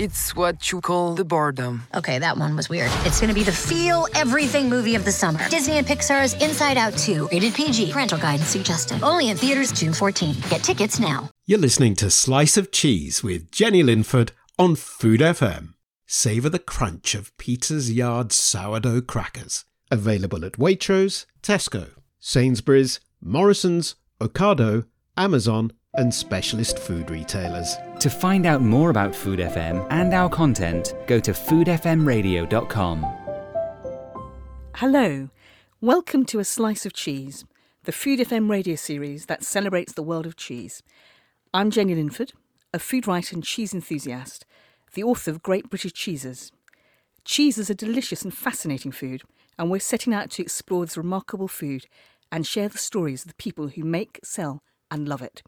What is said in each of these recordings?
It's what you call the boredom. Okay, that one was weird. It's gonna be the feel everything movie of the summer. Disney and Pixar's Inside Out 2, rated PG, parental guidance suggested. Only in theaters June 14. Get tickets now. You're listening to Slice of Cheese with Jenny Linford on Food FM. Savour the crunch of Peter's Yard sourdough crackers. Available at Waitrose, Tesco, Sainsbury's, Morrison's, Ocado, Amazon, and specialist food retailers. To find out more about Food FM and our content, go to foodfmradio.com. Hello, welcome to A Slice of Cheese, the Food FM radio series that celebrates the world of cheese. I'm Jenny Linford, a food writer and cheese enthusiast, the author of Great British Cheeses. Cheese is a delicious and fascinating food, and we're setting out to explore this remarkable food and share the stories of the people who make, sell, and love it.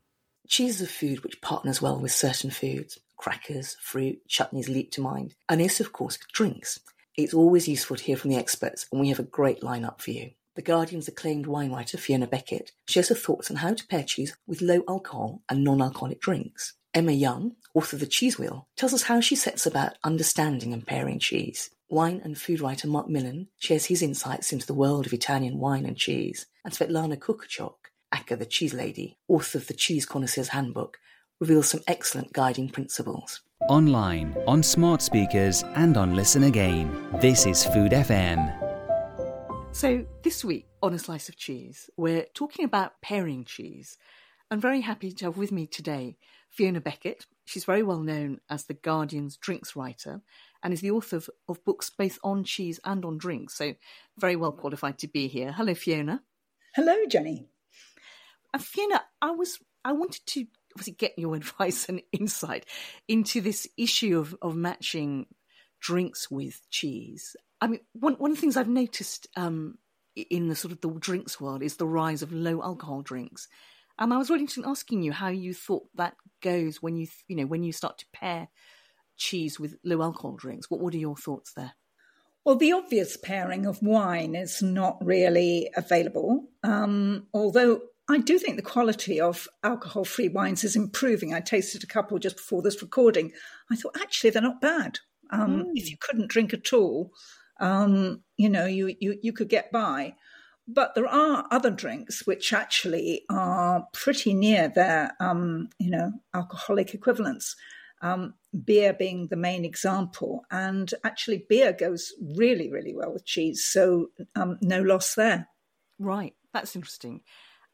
Cheese is a food which partners well with certain foods. Crackers, fruit, chutneys leap to mind. And this, of course, drinks. It's always useful to hear from the experts, and we have a great lineup for you. The Guardian's acclaimed wine writer Fiona Beckett shares her thoughts on how to pair cheese with low alcohol and non alcoholic drinks. Emma Young, author of The Cheese Wheel, tells us how she sets about understanding and pairing cheese. Wine and food writer Marc Millon shares his insights into the world of Italian wine and cheese. And Svetlana Kukharchuk Aka the Cheese Lady, author of the Cheese Connoisseur's Handbook, reveals some excellent guiding principles. Online, on smart speakers, and on Listen Again. This is Food FM. So, this week on A Slice of Cheese, we're talking about pairing cheese. I'm very happy to have with me today Fiona Beckett. She's very well known as the Guardian's drinks writer and is the author of, of books both on cheese and on drinks. So, very well qualified to be here. Hello, Fiona. Hello, Jenny. Fiona, I was I wanted to obviously get your advice and insight into this issue of, of matching drinks with cheese. I mean, one one of the things I've noticed um, in the sort of the drinks world is the rise of low alcohol drinks. And I was really interested in asking you how you thought that goes when you you know when you start to pair cheese with low alcohol drinks. What what are your thoughts there? Well, the obvious pairing of wine is not really available, um, although I do think the quality of alcohol free wines is improving. I tasted a couple just before this recording. I thought, actually, they're not bad. Um, mm. If you couldn't drink at all, um, you know, you, you, you could get by. But there are other drinks which actually are pretty near their, um, you know, alcoholic equivalents. Um, beer being the main example, and actually beer goes really, really well with cheese. So um, no loss there. Right, that's interesting.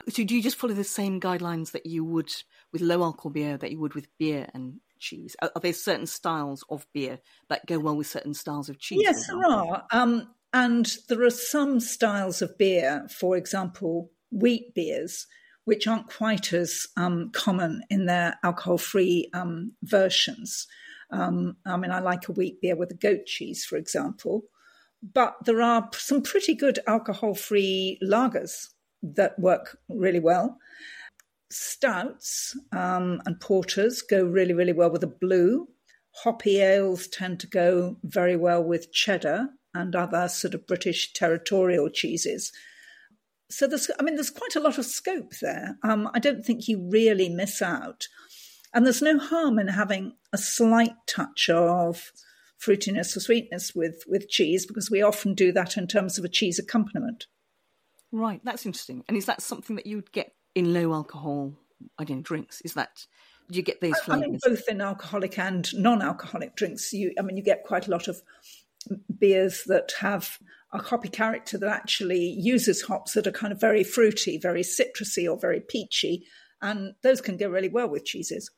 So do you just follow the same guidelines that you would with low alcohol beer that you would with beer and cheese? Are, are there certain styles of beer that go well with certain styles of cheese? Yes, there are. Um, and there are some styles of beer, for example, wheat beers, which aren't quite as um, common in their alcohol free um, versions. Um, I mean, I like a wheat beer with a goat cheese, for example. But there are some pretty good alcohol free lagers that work really well. Stouts um, and porters go really, really well with a blue. Hoppy ales tend to go very well with cheddar and other sort of British territorial cheeses. So there's, I mean, there's quite a lot of scope there. Um, I don't think you really miss out, and there's no harm in having a slight touch of fruitiness or sweetness with with cheese because we often do that in terms of a cheese accompaniment. Right, that's interesting. And is that something that you would get in low alcohol, I don't know, drinks? Is that do you get these flavors? I mean, both in alcoholic and non-alcoholic drinks. You, I mean, you get quite a lot of beers that have a hoppy character that actually uses hops that are kind of very fruity, very citrusy, or very peachy, and those can go really well with cheeses.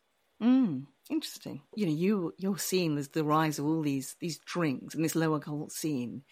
Mm, interesting. You know, you you're seeing the, the rise of all these these drinks and this low alcohol scene.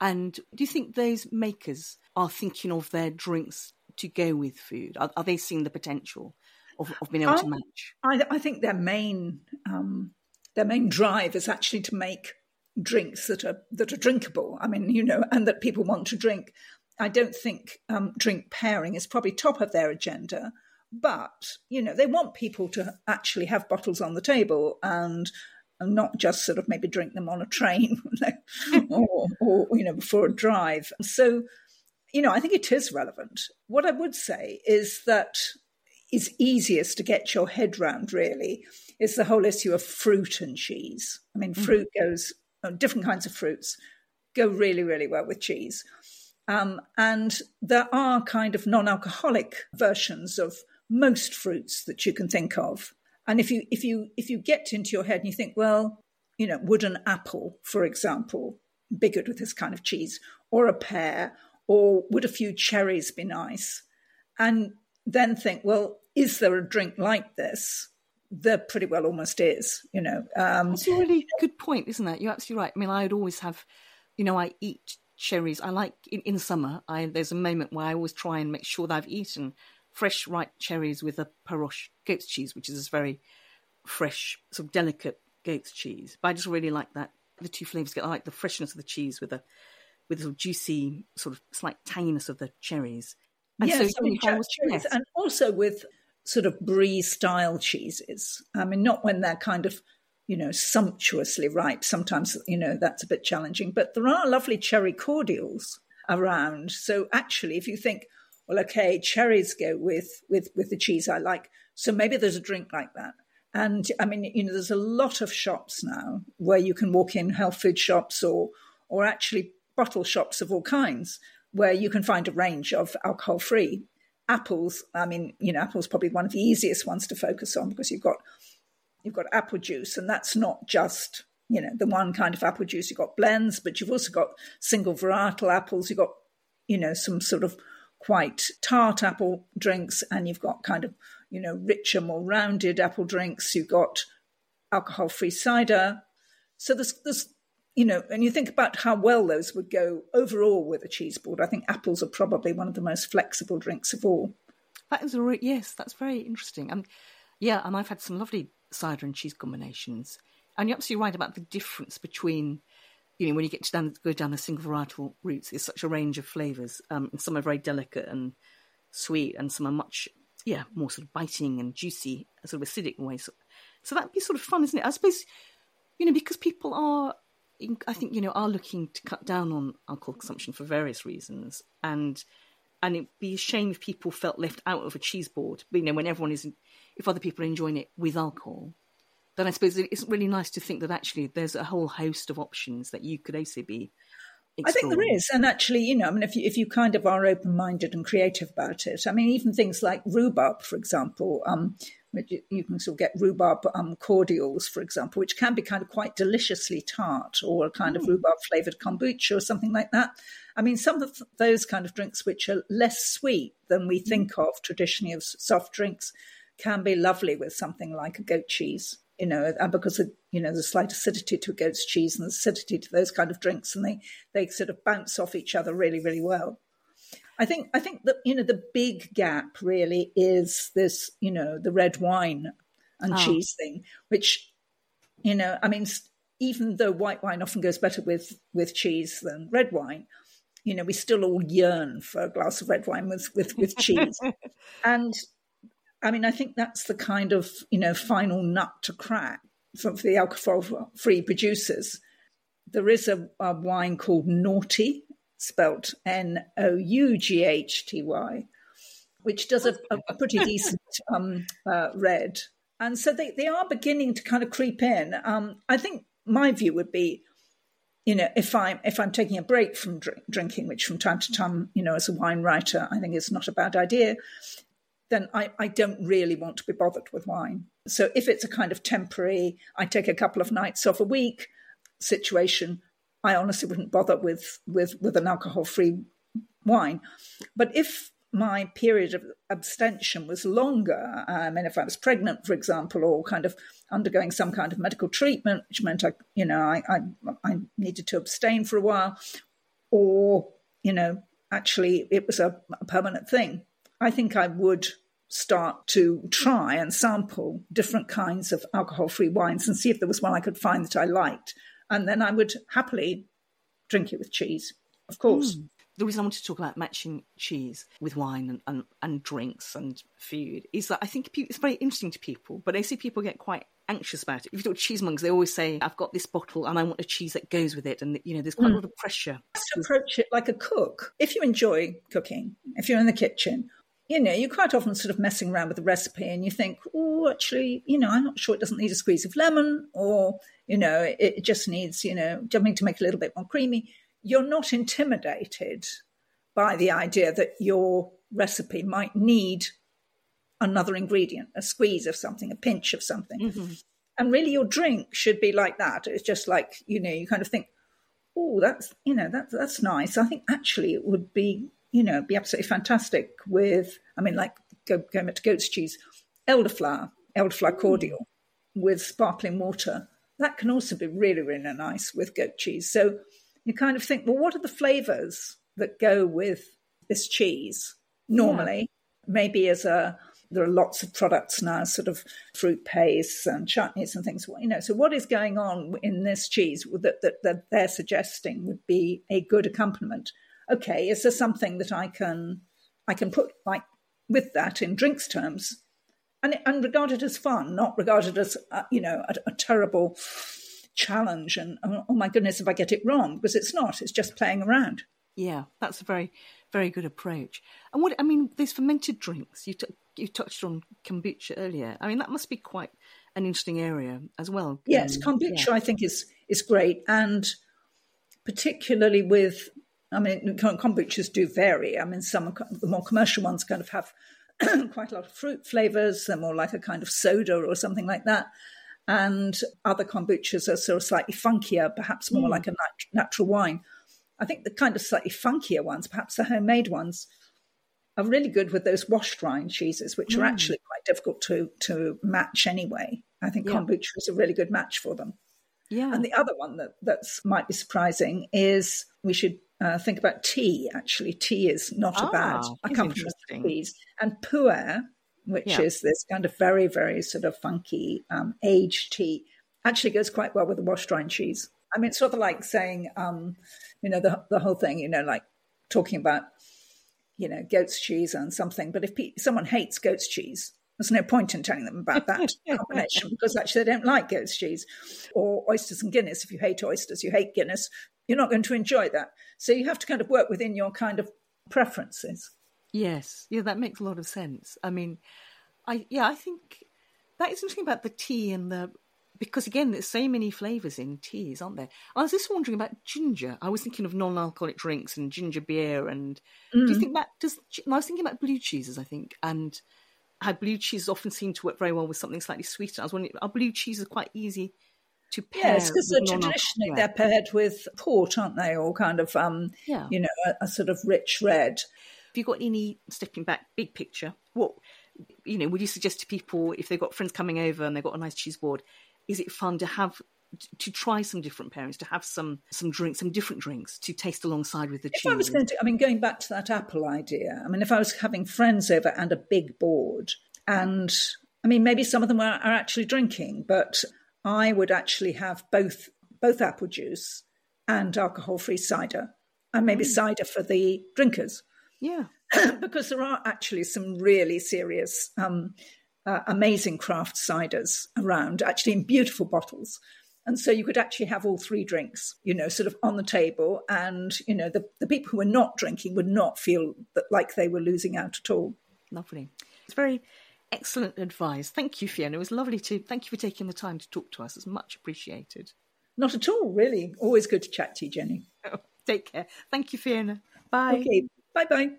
And do you think those makers are thinking of their drinks to go with food? Are, are they seeing the potential of, of being able I, to match? I, I, think their main um, their main drive is actually to make drinks that are that are drinkable. I mean, you know, and that people want to drink. I don't think um, drink pairing is probably top of their agenda, But, you know, they want people to actually have bottles on the table and and not just sort of maybe drink them on a train or, or, you know, before a drive. So, you know, I think it is relevant. What I would say is that is easiest to get your head round really is the whole issue of fruit and cheese. I mean, mm-hmm. fruit goes, uh, different kinds of fruits go really, really well with cheese. Um, and there are kind of non alcoholic versions of most fruits that you can think of. And if you if you if you get into your head and you think, well, you know, would an apple, for example, be good with this kind of cheese, or a pear, or would a few cherries be nice? And then think, well, is there a drink like this? There pretty well almost is, you know. Um, That's a really good point, isn't that? You're absolutely right. I mean, I'd always have, you know, I eat cherries. I like in, in summer. I there's a moment where I always try and make sure that I've eaten fresh ripe cherries with a Perroche goat's cheese, which is this very fresh, sort of delicate goat's cheese. But I just really like that the two flavors get. I like the freshness of the cheese with a with the sort of juicy, sort of slight tanginess of the cherries. And yes, so, cherries, yes. and also with sort of brie style cheeses. I mean, not when they're kind of you know sumptuously ripe. Sometimes you know that's a bit challenging, but there are lovely cherry cordials around. So actually, if you think well, okay, cherries go with with with the cheese I like, so maybe there's a drink like that. And I mean, you know, there's a lot of shops now where you can walk in health food shops or or actually bottle shops of all kinds where you can find a range of alcohol free apples. I mean, you know, apples probably one of the easiest ones to focus on because you've got you've got apple juice, and that's not just you know the one kind of apple juice. You've got blends, but you've also got single varietal apples. You've got you know some sort of quite tart apple drinks, and you've got kind of, you know, richer, more rounded apple drinks. You've got alcohol free cider. So there's, there's, you know, and you think about how well those would go overall with a cheese board. I think apples are probably one of the most flexible drinks of all. That is a re- yes, that's very interesting. And yeah, and I've had some lovely cider and cheese combinations. And you're absolutely right about the difference between you know, when you get to down, go down the single varietal routes, there's such a range of flavours. Um, and some are very delicate and sweet, and some are much, yeah, more sort of biting and juicy, sort of acidic ways. So, so that'd be sort of fun, isn't it? I suppose, you know, because people are, I think, you know, are looking to cut down on alcohol consumption for various reasons, and and it'd be a shame if people felt left out of a cheese board. You know, when everyone is, if other people are enjoying it with alcohol, then I suppose it's really nice to think that actually there's a whole host of options that you could also be. Exploring. I think there is, and actually, you know, I mean, if you if you kind of are open minded and creative about it, I mean, even things like rhubarb, for example, um, you can sort of get rhubarb um, cordials, for example, which can be kind of quite deliciously tart, or a kind mm. of rhubarb flavored kombucha or something like that. I mean, some of those kind of drinks which are less sweet than we mm. think of traditionally of soft drinks can be lovely with something like a goat cheese you know, because of, you know, the slight acidity to a goat's cheese and the acidity to those kind of drinks, and they they sort of bounce off each other really, really well. I think I think that you know the big gap really is this, you know, the red wine and oh. cheese thing, which, you know, I mean, even though white wine often goes better with with cheese than red wine, you know, we still all yearn for a glass of red wine with with, with cheese. and I mean, I think that's the kind of you know final nut to crack for, for the alcohol-free producers. There is a, a wine called Noughty, spelt N O U G H T Y, which does a, a pretty decent um, uh, red. And so they, they are beginning to kind of creep in. Um, I think my view would be, you know, if I'm if I'm taking a break from drink, drinking, which from time to time, you know, as a wine writer, I think is not a bad idea then I, I don't really want to be bothered with wine. So if it's a kind of temporary, I take a couple of nights off a week situation, I honestly wouldn't bother with with with an alcohol free wine. But if my period of abstention was longer, um, and if I was pregnant, for example, or kind of undergoing some kind of medical treatment, which meant I, you know, I, I, I needed to abstain for a while, or you know, actually it was a, a permanent thing, I think I would start to try and sample different kinds of alcohol free wines and see if there was one I could find that I liked. And then I would happily drink it with cheese, of course. Mm. the reason I wanted to talk about matching cheese with wine and, and, and drinks and food is that I think it's very interesting to people, but I see people get quite anxious about it. If you talk to cheesemongers, they always say, I've got this bottle and I want a cheese that goes with it. And, you know, there's quite mm. a lot of pressure. To approach it like a cook. If you enjoy cooking, if you're in the kitchen, you know, you're quite often sort of messing around with the recipe and you think, oh, actually, you know, I'm not sure it doesn't need a squeeze of lemon or, you know, it, it just needs, you know, something to make it a little bit more creamy you're not intimidated by the idea that your recipe might need another ingredient, a squeeze of something, a pinch of something. Mm-hmm. And really, your drink should be like that. It's just like, you know, you kind of think, oh, that's, you know, that, that's nice. I think actually it would be, you know, be absolutely fantastic with, I mean, like go, going back to goat's cheese, elderflower, elderflower mm. cordial with sparkling water. That can also be really, really nice with goat cheese. So you kind of think, well, what are the flavors that go with this cheese normally? Yeah. Maybe as a there are lots of products now, sort of fruit pastes and chutneys and things. You know, so what is going on in this cheese that, that, that they're suggesting would be a good accompaniment? Okay, is there something that I can I can put like with that in drinks terms, and and regard it as fun, not regarded as uh, you know a, a terrible challenge and oh, oh my goodness if I get it wrong because it's not it's just playing around. Yeah that's a very very good approach. And what I mean these fermented drinks you t- you touched on kombucha earlier. I mean that must be quite an interesting area as well yes um, kombucha yeah. I think is is great. And particularly with I mean kombuchas do vary I mean some the more commercial ones kind of have quite a lot of fruit flavors they're more like a kind of soda or something like that and other kombuchas are sort of slightly funkier, perhaps more mm. like a nat- natural wine. I think the kind of slightly funkier ones, perhaps the homemade ones, are really good with those washed rind cheeses, which mm. are actually quite difficult to to match anyway. I think yeah. kombucha is a really good match for them. Yeah. And the other one that that's might be surprising is we should uh, think about tea. Actually, tea is not ah, a bad accompaniment cheese. And pu'er, which yeah. is this kind of very, very sort of funky um, aged tea, actually goes quite well with the washed rind cheese. I mean, it's sort of like saying, um, you know, the, the whole thing, you know, like talking about, you know, goat's cheese and something. But if pe- someone hates goat's cheese, there's no point in telling them about that combination because actually they don't like goat's cheese or oysters and Guinness. If you hate oysters, you hate Guinness, you're not going to enjoy that. So you have to kind of work within your kind of preferences. Yes, yeah, that makes a lot of sense. I mean, I yeah, I think that is interesting about the tea and the because again, there's so many flavors in teas, aren't there? I was just wondering about ginger. I was thinking of non-alcoholic drinks and ginger beer, and mm. do you mm. think that does? I was thinking about blue cheeses, I think, and how blue cheeses often seem to work very well with something slightly sweeter. I was wondering, are blue cheeses quite easy to pair? Yes, because traditionally they're paired with port, aren't they, or kind of, um, yeah. you know, a, a sort of rich red. Have you got any stepping back, big picture? What you know? Would you suggest to people if they've got friends coming over and they've got a nice cheese board? Is it fun to have to try some different pairings, to have some some drinks, some different drinks to taste alongside with the if cheese? I was going to, I mean, going back to that apple idea. I mean, if I was having friends over and a big board, and I mean, maybe some of them are, are actually drinking, but I would actually have both both apple juice and alcohol-free cider, and maybe mm. cider for the drinkers. Yeah. because there are actually some really serious, um, uh, amazing craft ciders around, actually in beautiful bottles. And so you could actually have all three drinks, you know, sort of on the table. And, you know, the, the people who were not drinking would not feel that, like they were losing out at all. Lovely. It's very excellent advice. Thank you, Fiona. It was lovely to thank you for taking the time to talk to us. It's much appreciated. Not at all, really. Always good to chat to you, Jenny. Oh, take care. Thank you, Fiona. Bye. Okay. Bye bye.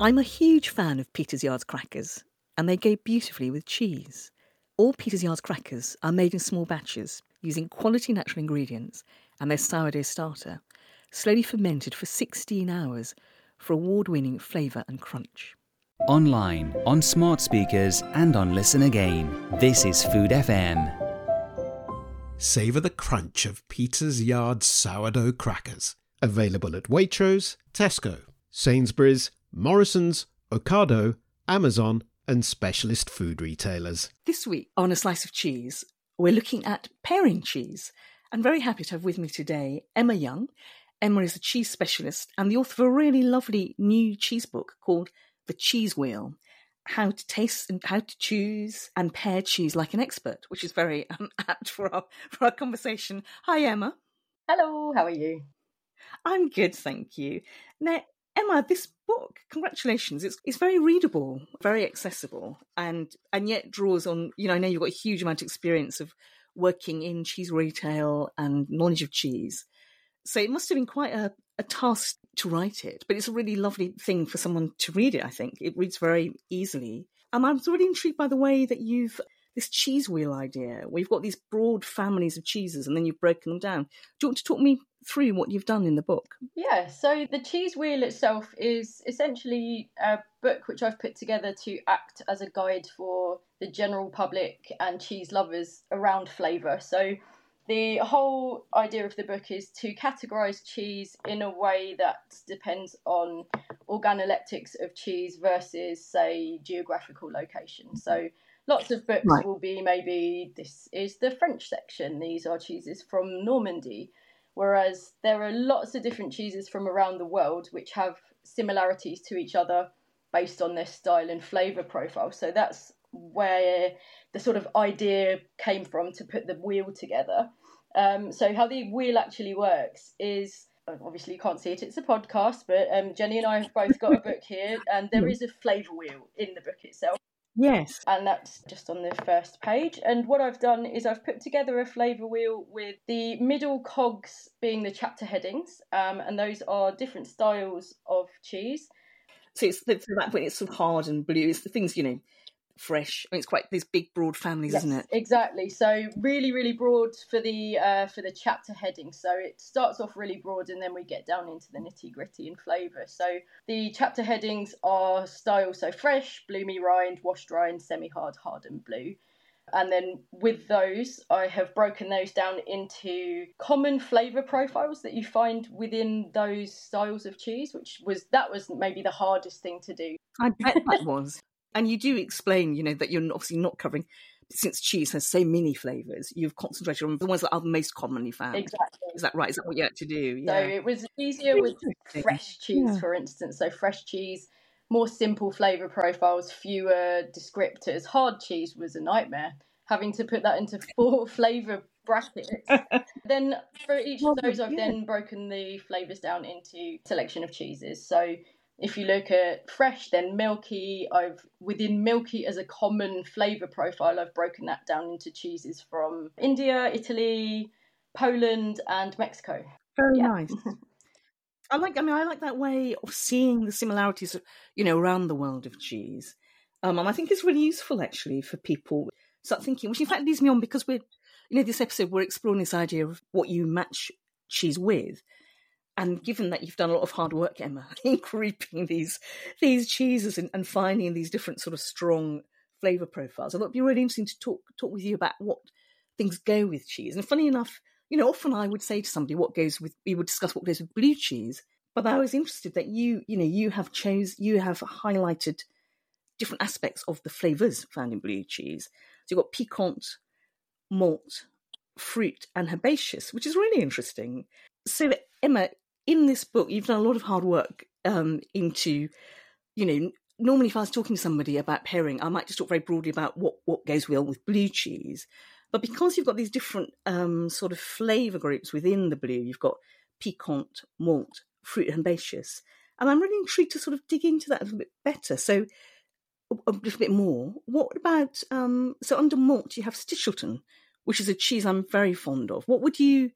I'm a huge fan of Peter's Yard's crackers, and they go beautifully with cheese. All Peter's Yard's crackers are made in small batches using quality natural ingredients and their sourdough starter, slowly fermented for 16 hours for award winning flavour and crunch. Online, on smart speakers, and on Listen Again. This is Food FM. Savour the crunch of Peter's Yard sourdough crackers. Available at Waitrose, Tesco, Sainsbury's, Morrison's, Ocado, Amazon, and specialist food retailers. This week on A Slice of Cheese, we're looking at pairing cheese. I'm very happy to have with me today Emma Young. Emma is a cheese specialist and the author of a really lovely new cheese book called The Cheese Wheel how to taste and how to choose and pair cheese like an expert, which is very um, apt for our for our conversation. Hi, Emma. Hello. How are you? I'm good, thank you. Now, Emma, this book, congratulations. It's it's very readable, very accessible, and and yet draws on. You know, I know you've got a huge amount of experience of working in cheese retail and knowledge of cheese. So it must have been quite a, a task to write it, but it's a really lovely thing for someone to read it, I think. It reads very easily. And I'm really intrigued by the way that you've this cheese wheel idea, where you've got these broad families of cheeses and then you've broken them down. Do you want to talk me through what you've done in the book? Yeah, so the cheese wheel itself is essentially a book which I've put together to act as a guide for the general public and cheese lovers around flavour. So the whole idea of the book is to categorize cheese in a way that depends on organoleptics of cheese versus, say, geographical location. So lots of books right. will be maybe this is the French section, these are cheeses from Normandy. Whereas there are lots of different cheeses from around the world which have similarities to each other based on their style and flavour profile. So that's where the sort of idea came from to put the wheel together. Um, so how the wheel actually works is obviously you can't see it it's a podcast but um, jenny and i have both got a book here and there is a flavour wheel in the book itself yes. And that's just on the first page. And what i've done is i've put together a flavour wheel with the middle cogs being the chapter headings um, and those are different styles of cheese. So it's so that when it's sort of hard and blue. It's the things you know fresh. I mean, it's quite these big, broad families, yes, isn't it? Exactly. So really, really broad for the uh, for the chapter heading. So it starts off really broad, and then we get down into the nitty gritty and flavour. So the chapter headings are style, so fresh, bloomy rind, washed rind, semi hard, hard, and blue. And then with those, I have broken those down into common flavour profiles that you find within those styles of cheese, which was that was maybe the hardest thing to do. I bet that was. And you do explain, you know, that you're obviously not covering since cheese has so many flavors, you've concentrated on the ones that are most commonly found. Exactly. Is that right? Is that what you had to do? Yeah. So it was easier with fresh cheese, yeah. for instance. So fresh cheese, more simple flavor profiles, fewer descriptors. Hard cheese was a nightmare, having to put that into four flavor brackets. then for each of those, I've yeah. then broken the flavors down into selection of cheeses. So if you look at fresh, then milky. I've within milky as a common flavour profile, I've broken that down into cheeses from India, Italy, Poland, and Mexico. Very yeah. nice. I like. I mean, I like that way of seeing the similarities, you know, around the world of cheese. Um, and I think it's really useful actually for people start thinking. Which in fact leads me on because we're, you know, this episode we're exploring this idea of what you match cheese with. And given that you've done a lot of hard work, Emma, in grouping these these cheeses and, and finding these different sort of strong flavour profiles, I thought it'd be really interesting to talk talk with you about what things go with cheese. And funny enough, you know, often I would say to somebody what goes with we would discuss what goes with blue cheese, but I was interested that you, you know, you have chose you have highlighted different aspects of the flavours found in blue cheese. So you've got piquant, malt, fruit, and herbaceous, which is really interesting. So Emma, in this book, you've done a lot of hard work um, into, you know, normally if I was talking to somebody about pairing, I might just talk very broadly about what, what goes well with blue cheese. But because you've got these different um, sort of flavour groups within the blue, you've got piquant, malt, fruit, and herbaceous. And I'm really intrigued to sort of dig into that a little bit better. So, a little bit more. What about, um, so under malt, you have Stichelton, which is a cheese I'm very fond of. What would you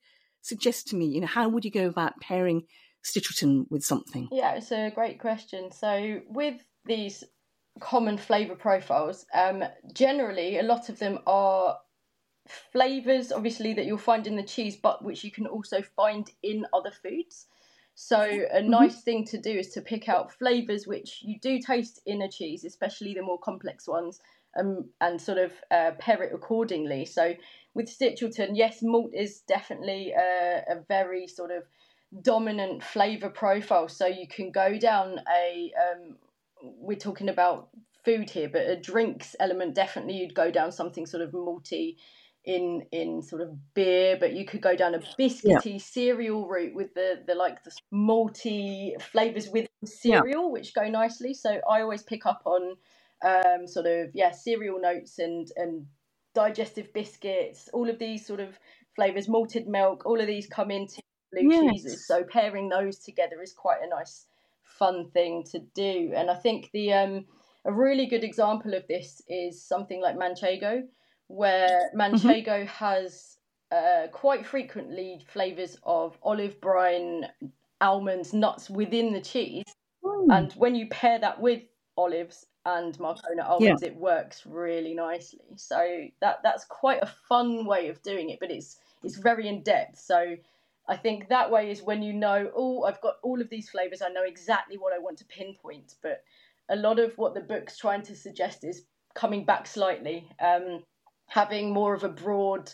suggest to me? You know, how would you go about pairing Stichelton with something? Yeah, it's a great question. So with these common flavour profiles, um, generally a lot of them are flavours, obviously, that you'll find in the cheese, but which you can also find in other foods. So a mm-hmm. nice mm-hmm. thing to do is to pick out flavours which you do taste in a cheese, especially the more complex ones, um, and sort of uh, pair it accordingly. So with Stichelton, yes, malt is definitely a, a very sort of dominant flavour profile. So you can go down a, um, we're talking about food here, but a drinks element, definitely you'd go down something sort of malty in in sort of beer, but you could go down a biscuity yeah. cereal route with the the like the malty flavors with cereal, yeah. which go nicely. So I always pick up on um, sort of yeah cereal notes and and digestive biscuits, all of these sort of flavors, malted milk, all of these come into blue yes. cheeses. So pairing those together is quite a nice fun thing to do. And I think the um, a really good example of this is something like manchego, where mm-hmm. manchego mm-hmm. has uh, quite frequently flavors of olive brine, almonds, nuts within the cheese. Mm. And when you pair that with olives and Marcona almonds, yeah. it works really nicely. So that that's quite a fun way of doing it, but it's it's very in depth. So I think that way is when you know, oh, I've got all of these flavors. I know exactly what I want to pinpoint. But a lot of what the book's trying to suggest is coming back slightly, um, having more of a broad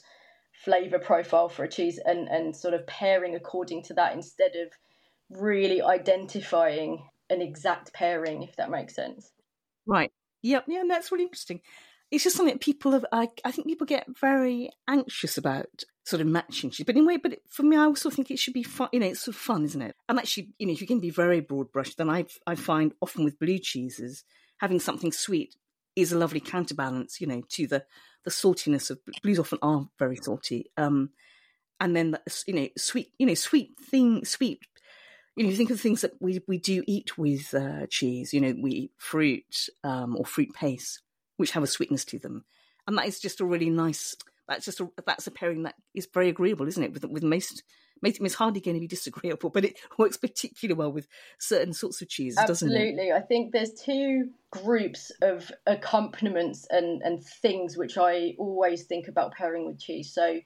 flavor profile for a cheese and, and sort of pairing according to that instead of really identifying an exact pairing, if that makes sense. Right. Yep. Yeah, that's really interesting. It's just something that people have. I, I think people get very anxious about sort of matching cheese. But anyway, but for me, I also think it should be fun. You know, it's sort of fun, isn't it? And actually, you know, if you can be very broad brushed, then I I find often with blue cheeses having something sweet is a lovely counterbalance. You know, to the the saltiness of blues often are very salty. Um, and then the, you know, sweet, you know, sweet thing, sweet you know, you think of things that we, we do eat with uh, cheese. You know, we eat fruit um, or fruit paste, which have a sweetness to them, and that is just a really nice. That's just a that's a pairing that is very agreeable, isn't it? With with most, most it's hardly going to be disagreeable, but it works particularly well with certain sorts of cheeses, Absolutely. doesn't it? Absolutely, I think there's two groups of accompaniments and and things which I always think about pairing with cheese. So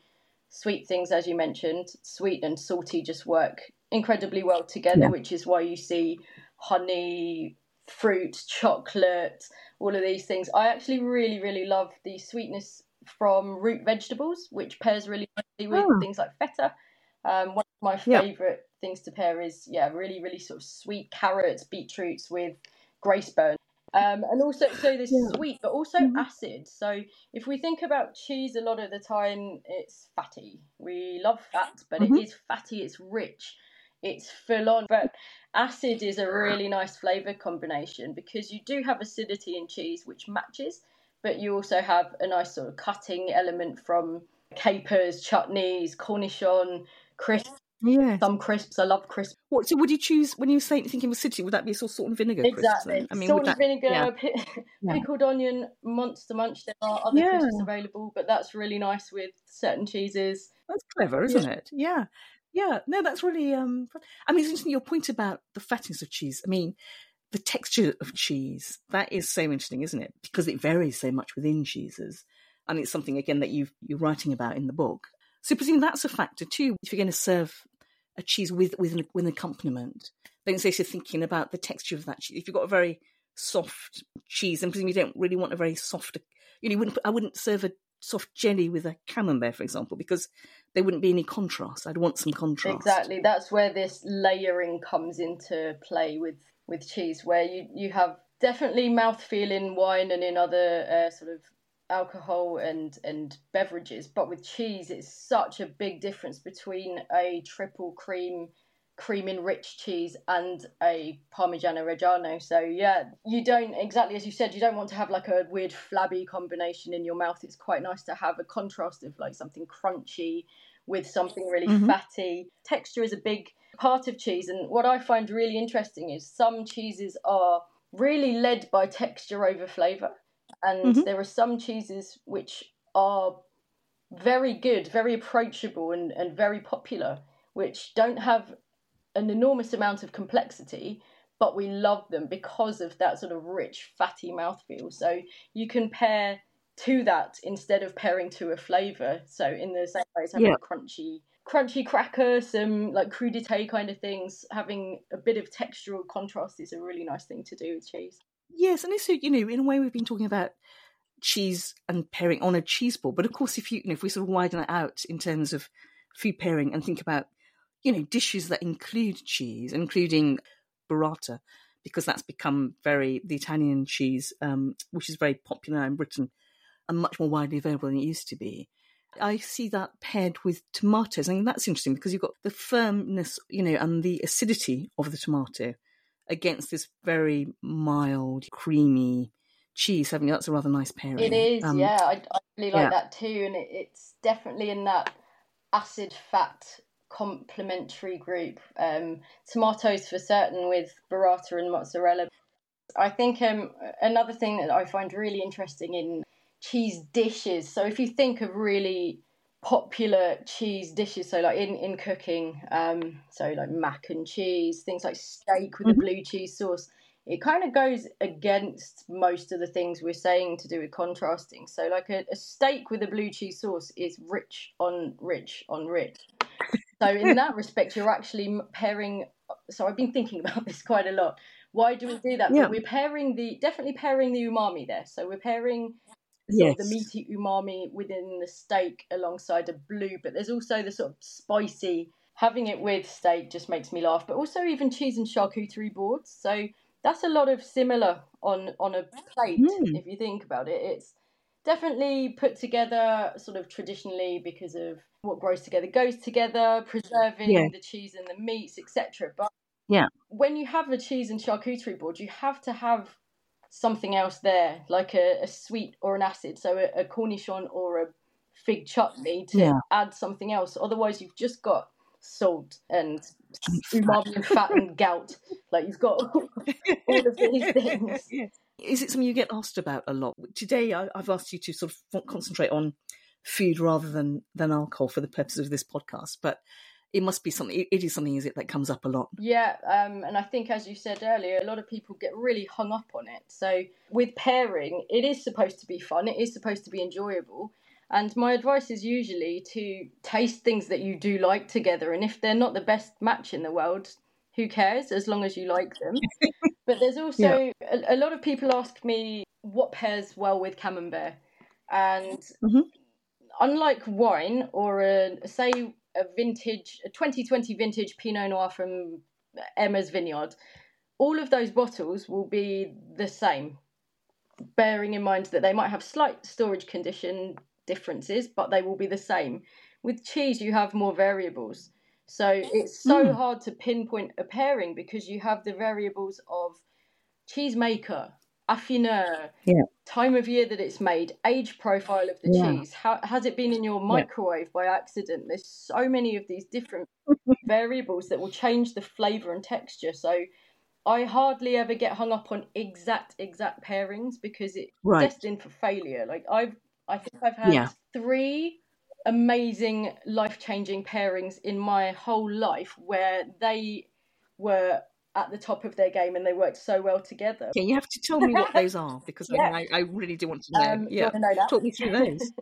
sweet things, as you mentioned, sweet and salty just work incredibly well together, yeah. which is why you see honey, fruit, chocolate, all of these things. I actually really, really love the sweetness from root vegetables, which pairs really nicely with oh. things like feta. Um, one of my favourite yeah. things to pair is, yeah, really, really sort of sweet carrots, beetroots with graceburn. Um, and also, so there's yeah. sweet, but also mm-hmm. acid. So if we think about cheese, a lot of the time it's fatty. We love fat, but mm-hmm. it is fatty. It's rich it's full on. But acid is a really nice flavour combination because you do have acidity in cheese, which matches, but you also have a nice sort of cutting element from capers, chutneys, cornichon, crisps. Yeah, some crisps. I love crisps. What? So, would you choose when you say thinking of acidity? Would that be a sort of salt and vinegar? Exactly. I mean, salt and that, vinegar, yeah. pickled yeah. onion, monster munch. There are other yeah. crisps available, but that's really nice with certain cheeses. That's clever, isn't yeah. it? Yeah. Yeah, no, that's really. Um, I mean, it's interesting your point about the fattiness of cheese. I mean, the texture of cheese that is so interesting, isn't it? Because it varies so much within cheeses, and it's something again that you you're writing about in the book. So, presumably that's a factor too. If you're going to serve a cheese with with an, with an accompaniment, then say you're thinking about the texture of that cheese. If you've got a very soft cheese, and presumably you don't really want a very soft. You know, you wouldn't. I wouldn't serve a soft jelly with a camembert, for example, because there wouldn't be any contrast. I'd want some contrast. Exactly. That's where this layering comes into play with with cheese, where you you have definitely mouthfeel in wine and in other uh, sort of alcohol and and beverages, but with cheese, it's such a big difference between a triple cream cream enriched cheese and a Parmigiano Reggiano. So yeah, you don't exactly as you said, you don't want to have like a weird flabby combination in your mouth. It's quite nice to have a contrast of like something crunchy with something really mm-hmm. fatty. Texture is a big part of cheese, and what I find really interesting is some cheeses are really led by texture over flavor, and mm-hmm. there are some cheeses which are very good, very approachable, and, and very popular, which don't have an enormous amount of complexity, but we love them because of that sort of rich, fatty mouthfeel. So you can pair to that instead of pairing to a flavour. So in the same way as having yeah. a crunchy crunchy cracker, some like crudité kind of things, having a bit of textural contrast is a really nice thing to do with cheese. Yes, and also, you know, in a way we've been talking about cheese and pairing on a cheese board. But of course if you, you know, if we sort of widen it out in terms of food pairing and think about you know, dishes that include cheese, including burrata, because that's become very the Italian cheese, um, which is very popular in Britain and much more widely available than it used to be. I see that paired with tomatoes. I mean, that's interesting because you've got the firmness, you know, and the acidity of the tomato against this very mild, creamy cheese, haven't you? That's a rather nice pairing. It is, um, yeah. I, I, really like yeah. that too. And it, it's definitely in that acid fat complementary group. Um, tomatoes for certain with burrata and mozzarella. I think um, another thing that I find really interesting in cheese dishes. So if you think of really popular cheese dishes, so like in in cooking, um, so like mac and cheese, things like steak with mm-hmm. a blue cheese sauce. It kind of goes against most of the things we're saying to do with contrasting. So, like a, a steak with a blue cheese sauce is rich on rich on rich. So, in that respect, you're actually pairing. So, I've been thinking about this quite a lot. Why do we do that? Yeah. we're pairing the definitely pairing the umami there. So, we're pairing yes. the meaty umami within the steak alongside a blue, but there's also the sort of spicy. Having it with steak just makes me laugh, but also even cheese and charcuterie boards. So that's a lot of similar on on a plate mm. if you think about it. It's definitely put together sort of traditionally because of what grows together goes together, preserving yeah. the cheese and the meats, etc. But yeah, when you have a cheese and charcuterie board, you have to have something else there, like a, a sweet or an acid, so a, a cornichon or a fig chutney to yeah. add something else. Otherwise, you've just got salt and umami and fat and gout. Like you've got all of these things. Is it something you get asked about a lot? Today, I, have asked you to sort of concentrate on food rather than than alcohol for the purposes of this podcast, but it must be something it is something is it that comes up a lot? Yeah um, and i think as you said earlier a lot of people get really hung up on it. So with pairing it is supposed to be fun it is supposed to be enjoyable. And my advice is usually to taste things that you do like together and if they're not the best match in the world who cares as long as you like them. But there's also yeah. a, a, lot of people ask me what pairs well with camembert. And mm-hmm. unlike wine or a say a vintage, a 2020 vintage Pinot Noir from Emma's Vineyard, all of those bottles will be the same, bearing in mind that they might have slight storage condition differences, but they will be the same. With cheese, you have more variables. So it's so mm. hard to pinpoint a pairing because you have the variables of cheesemaker, affineur, yeah. time of year that it's made, age profile of the yeah. cheese. How has it been in your microwave yeah. by accident? There's so many of these different variables that will change the flavor and texture. So I hardly ever get hung up on exact exact pairings because it's right. destined for failure. Like I've I think I've had three amazing life changing pairings in my whole life where they were at the top of their game and they worked so well together. Yeah, you have to tell me what those are because yeah. I, I, really do want to know. Um, yeah, to know talk me through those.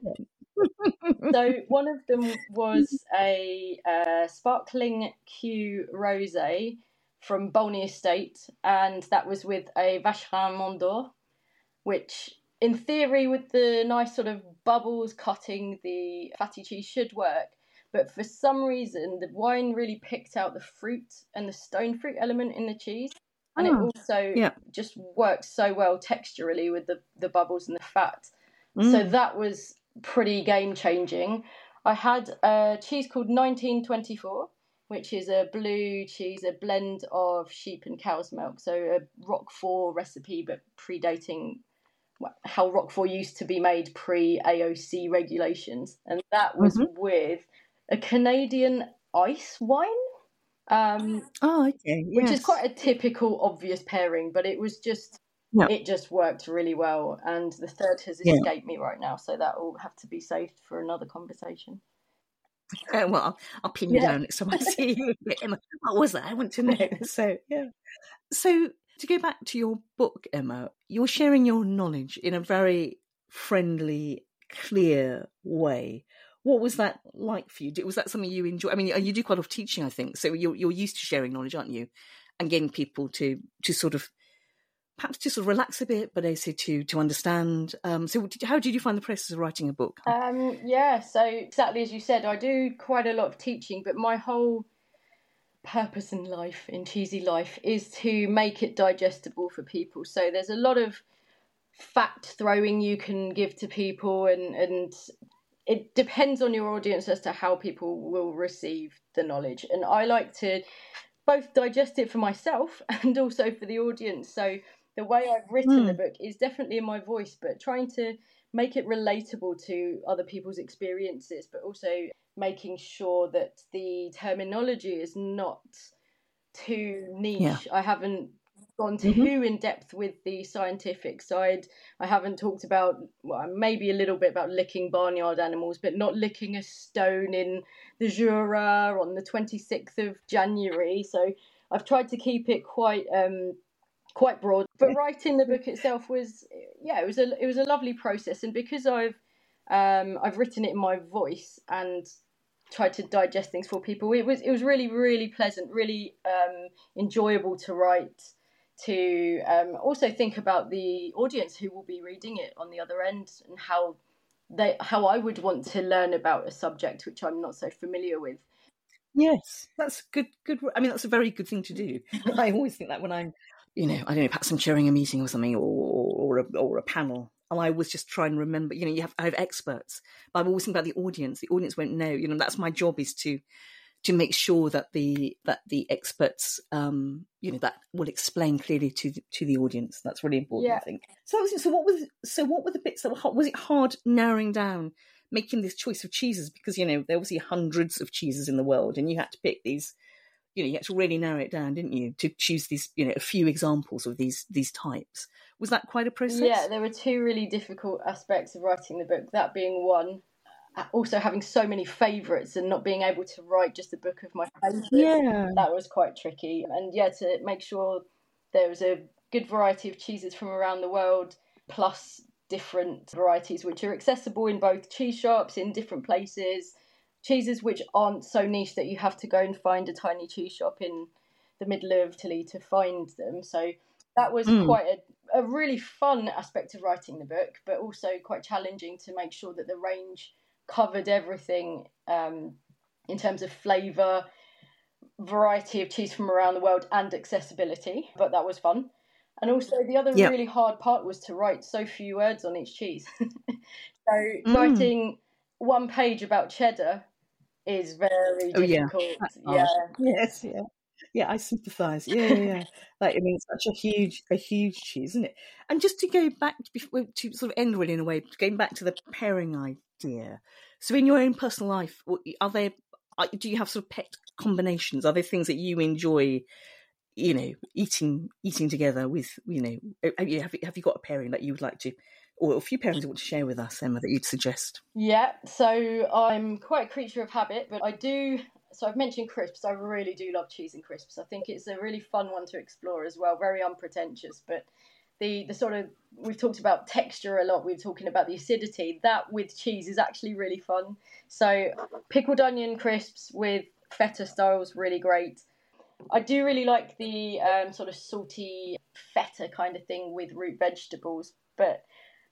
so one of them was a uh, sparkling Q rosé from Bolney Estate, and that was with a Vacherin Mont d'Or, which in theory with the nice sort of bubbles cutting the fatty cheese should work but for some reason the wine really picked out the fruit and the stone fruit element in the cheese and oh, it also yeah. just works so well texturally with the, the bubbles and the fat mm. so that was pretty game changing i had a cheese called 1924 which is a blue cheese a blend of sheep and cow's milk so a roquefort recipe but predating how roquefort used to be made pre aoc regulations and that was mm-hmm. with a Canadian ice wine. Um, oh, okay. Yes. Which is quite a typical, obvious pairing, but it was just it just worked really well. And the third has escaped yeah. me right now, so that will have to be saved for another conversation. Uh, well, I'll, I'll pin you yeah. down next time I see you. what was that? I want to know. So yeah. So to go back to your book, Emma, you're sharing your knowledge in a very friendly, clear way what was that like for you? Was that something you enjoy? I mean, you do quite a lot of teaching, I think, so you're you're used to sharing knowledge, aren't you? And getting people to to sort of perhaps to sort of relax a bit, but also to to understand. Um, so, how did you find the process of writing a book? Um, yeah, so exactly as you said, I do quite a lot of teaching, but my whole purpose in life, in cheesy life, is to make it digestible for people. So there's a lot of fact throwing you can give to people and and it depends on your audience as to how people will receive the knowledge. And I like to both digest it for myself and also for the audience. So the way I've written mm. the book is definitely in my voice, but trying to make it relatable to other people's experiences, but also making sure that the terminology is not too niche. Yeah. I haven't gone too mm-hmm. in depth with the scientific side. I haven't talked about well, maybe a little bit about licking barnyard animals, but not licking a stone in the Jura on the 26th of January. So I've tried to keep it quite um, quite broad. But writing the book itself was yeah, it was a it was a lovely process, and because I've um, I've written it in my voice and tried to digest things for people, it was it was really really pleasant, really um, enjoyable to write to um, also think about the audience who will be reading it on the other end and how they how I would want to learn about a subject which I'm not so familiar with. Yes, that's good. Good. I mean, that's a very good thing to do. I always think that when I'm, you know, I don't know, perhaps I'm chairing a meeting or something, or or a, or a panel, and I was just trying to remember. You know, you have I have experts, but I'm always thinking about the audience. The audience won't know. You know, that's my job is to to make sure that the that the experts um, you know that will explain clearly to the, to the audience. That's really important yeah. i think. So so what was so what were the bits that were hard was it hard narrowing down making this choice of cheeses? Because you know there was hundreds of cheeses in the world and you had to pick these you know you had to really narrow it down didn't you to choose these you know a few examples of these these types. Was that quite a process? Yeah there were two really difficult aspects of writing the book that being one also having so many favorites and not being able to write just a book of my favorites. Yeah. That was quite tricky. And yeah to make sure there was a good variety of cheeses from around the world plus different varieties which are accessible in both cheese shops in different places. Cheeses which aren't so niche that you have to go and find a tiny cheese shop in the middle of Italy to find them. So that was mm. quite a, a really fun aspect of writing the book but also quite challenging to make sure that the range covered everything um, in terms of flavour, variety of cheese from around the world, and accessibility. But that was fun. And also, the other yep. really hard part was to write so few words on each cheese. so, mm. writing one page about cheddar is very oh, difficult. Yeah. yeah. Yes, yeah. Yeah, I sympathise. Yeah, yeah, yeah. like I mean, it's such a huge, a huge cheese, isn't it? And just to go back to, to sort of end really in a way, going back to the pairing idea. So, in your own personal life, are there? Uh, do you have sort of pet combinations? Are there things that you enjoy? You know, eating eating together with you know. Have you have you got a pairing that you would like to, or a few pairings you want to share with us, Emma, that you'd suggest? Yeah, so I'm quite a creature of habit, but I do so I've mentioned crisps. I really do love cheese and crisps. I think it's a really fun one to explore as well. Very unpretentious, but the the sort of we've talked about texture a lot. We're talking about the acidity. That with cheese is actually really fun. So pickled onion crisps with feta styles really great. I do really like the um, sort of salty feta kind of thing with root vegetables, but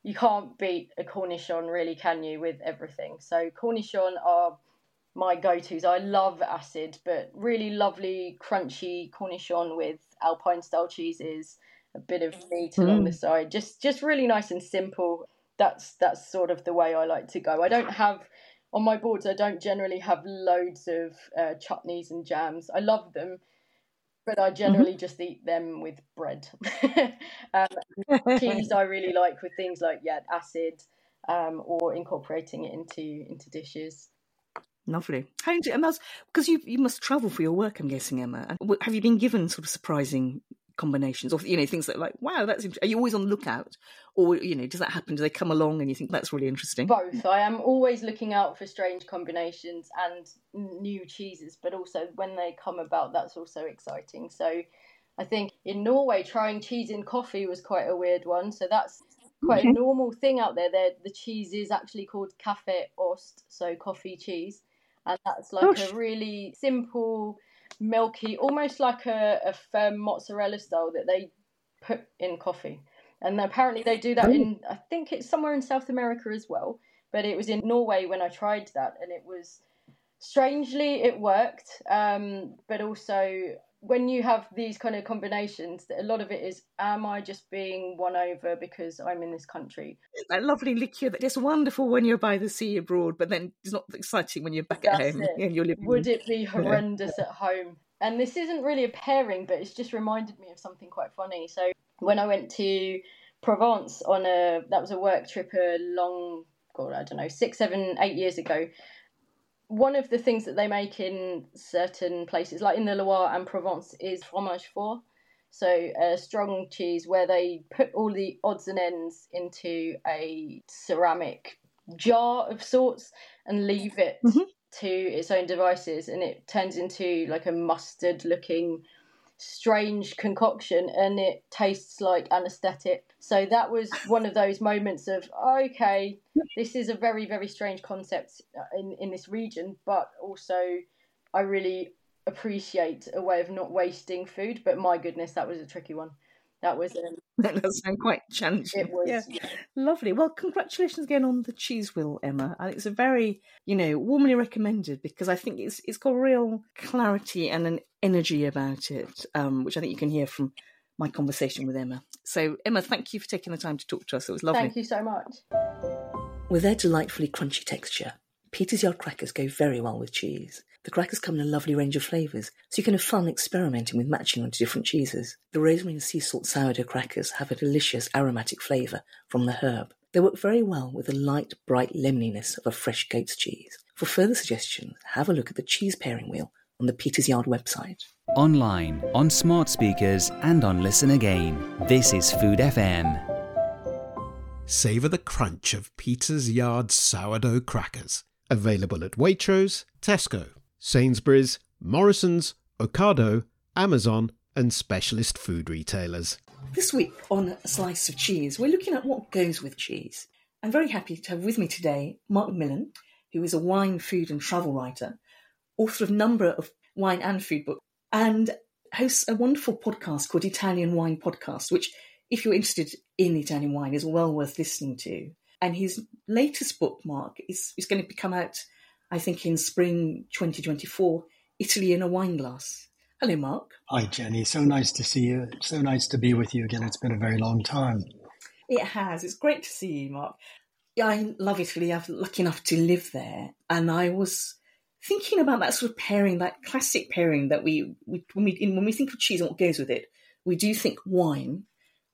you can't beat a cornichon, really, can you, with everything? So cornichon are my go-tos. I love acid, but really lovely crunchy cornichon with alpine style cheeses a bit of meat mm. along the side. Just just really nice and simple. That's that's sort of the way I like to go. I don't have on my boards. I don't generally have loads of uh, chutneys and jams. I love them, but I generally mm-hmm. just eat them with bread. um, cheese I really like with things like yeah acid um, or incorporating it into into dishes. Lovely. How do you, because you you must travel for your work, I'm guessing, Emma. Have you been given sort of surprising combinations or you know things that like wow that's are you always on the lookout? Or you know does that happen? Do they come along and you think that's really interesting both. I am always looking out for strange combinations and new cheeses but also when they come about that's also exciting. So i think in norway trying cheese in coffee was quite a weird one. So that's quite okay. a normal thing out there. There the cheese is actually called cafe ost so coffee cheese and that's like Gosh. a really simple milky, almost like a, a firm mozzarella style that they put in coffee. And apparently they do that in, I think it's somewhere in South America as well. But it was in Norway when I tried that, and it was strangely it worked. Um, but also when you have these kind of combinations, a lot of it is, am I just being won over because I'm in this country? That lovely liqueur that is wonderful when you're by the sea abroad, but then it's not exciting when you're back That's at home it. and you're living. Would it be horrendous yeah. at home? And this isn't really a pairing, but it's just reminded me of something quite funny. So when I went to Provence on a that was a work trip a long God I don't know six seven eight years ago one of the things that they make in certain places, like in the Loire and Provence, is fromage fort. So a strong cheese where they put all the odds and ends into a ceramic jar of sorts and leave it mm-hmm. to its own devices, and it turns into like a mustard-looking strange concoction and it tastes like anesthetic. So that was one of those moments of okay, this is a very very strange concept uh, in in this region, but also I really appreciate a way of not wasting food. But my goodness, that was a tricky one. That was um, that does sound quite challenging. It was yeah. lovely. Well, congratulations again on the cheese wheel, Emma. And it's a very, you know, warmly recommended because I think it's it's got real clarity and an energy about it, um, which I think you can hear from my conversation with Emma. So, Emma, thank you for taking the time to talk to us. It was lovely. Thank you so much. With their delightfully crunchy texture, Peter's Yard crackers go very well with cheese. The crackers come in a lovely range of flavours, so you can have fun experimenting with matching onto different cheeses. The rosemary and sea salt sourdough crackers have a delicious aromatic flavour from the herb. They work very well with the light, bright lemoniness of a fresh goat's cheese. For further suggestions, have a look at the cheese pairing wheel on the Peters Yard website. Online, on smart speakers, and on Listen Again. This is Food FM. Savour the crunch of Peters Yard sourdough crackers. Available at Waitrose, Tesco, Sainsbury's, Morrison's, Ocado, Amazon, and specialist food retailers. This week on A Slice of Cheese, we're looking at what goes with cheese. I'm very happy to have with me today Marc Millon, who is a wine, food, and travel writer, author of a number of wine and food books, and hosts a wonderful podcast called Italian Wine Podcast, which, if you're interested in Italian wine, is well worth listening to. And his latest book, Marc, is, is going to come out I think in spring 2024, Italy in a wine glass. Hello, Marc. Hi, Jenny. So nice to see you. So nice to be with you again. It's been a very long time. It has. It's great to see you, Marc. Yeah, I love Italy. I'm lucky enough to live there, and I was thinking about that sort of pairing, that classic pairing that we, we when we when we think of cheese and what goes with it, we do think wine.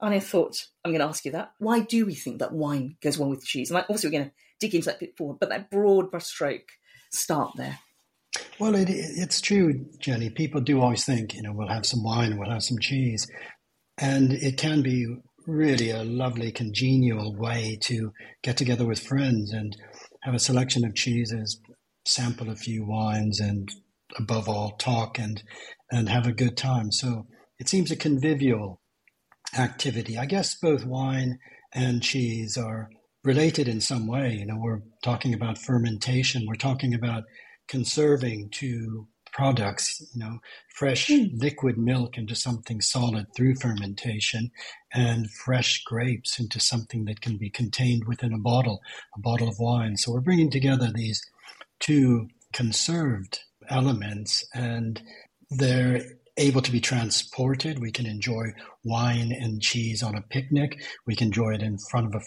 And I thought, I'm going to ask you that. Why do we think that wine goes well with cheese? And obviously, we're going to dig into that bit forward, but that broad brushstroke start there? Well, it, it's true, Jenny. People do always think, you know, we'll have some wine, we'll have some cheese. And it can be really a lovely, congenial way to get together with friends and have a selection of cheeses, sample a few wines, and above all, talk and, and have a good time. So it seems a convivial activity. I guess both wine and cheese are related in some way. You know, we're talking about fermentation. We're talking about conserving two products, you know, fresh mm. liquid milk into something solid through fermentation and fresh grapes into something that can be contained within a bottle, a bottle of wine. So we're bringing together these two conserved elements and they're able to be transported. We can enjoy wine and cheese on a picnic. We can enjoy it in front of a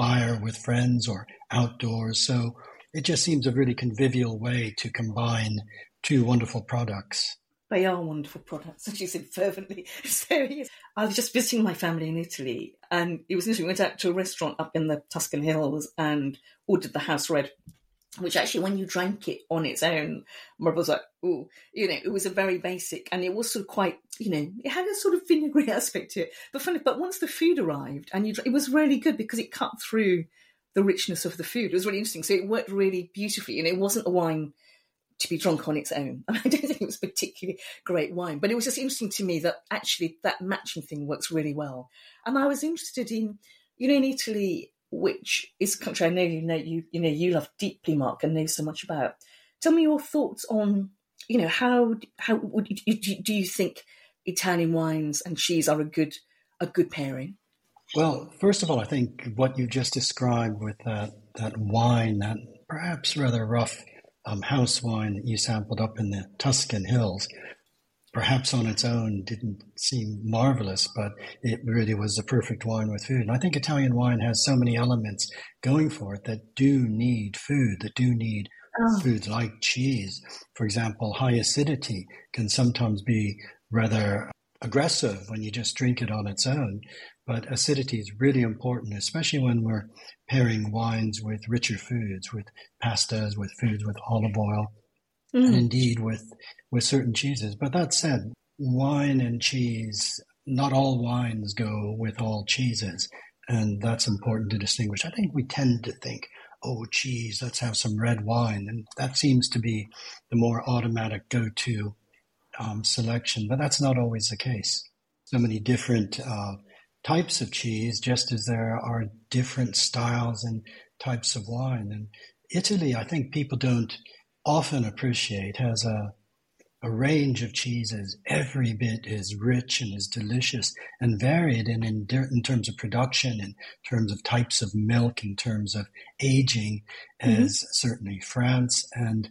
fire with friends or outdoors. So it just seems a really convivial way to combine two wonderful products. They are wonderful products, as you said fervently. So I was just visiting my family in Italy, and it was interesting. We went out to a restaurant up in the Tuscan hills and ordered the house red which actually, when you drank it on its own, my was like, oh, you know, it was a very basic, and it was sort of quite, you know, it had a sort of vinegary aspect to it. But funny, but once the food arrived, and you, it was really good because it cut through the richness of the food. It was really interesting. So it worked really beautifully, and it wasn't a wine to be drunk on its own. I don't think it was particularly great wine, but it was just interesting to me that actually that matching thing works really well. And I was interested in, you know, in Italy, which is a country I know you know you you know you love deeply, Marc, and know so much about. Tell me your thoughts on you know how how would you, do you think Italian wines and cheese are a good a good pairing? Well, first of all, I think what you just described with that that wine, that perhaps rather rough um, house wine that you sampled up in the Tuscan hills, perhaps on its own didn't seem marvelous, but it really was the perfect wine with food. And I think Italian wine has so many elements going for it that do need food, that do need oh. foods like cheese. For example, high acidity can sometimes be rather aggressive when you just drink it on its own. But acidity is really important, especially when we're pairing wines with richer foods, with pastas, with foods with olive oil, mm. and indeed with, with certain cheeses. But that said, wine and cheese, not all wines go with all cheeses. And that's important to distinguish. I think we tend to think, oh, cheese, let's have some red wine. And that seems to be the more automatic go to um, selection, but that's not always the case. So many different uh, types of cheese, just as there are different styles and types of wine. And Italy, I think people don't often appreciate, has a a range of cheeses, every bit as rich and as delicious and varied in, in, in, terms of production, in terms of types of milk, in terms of aging, mm-hmm. as certainly France, and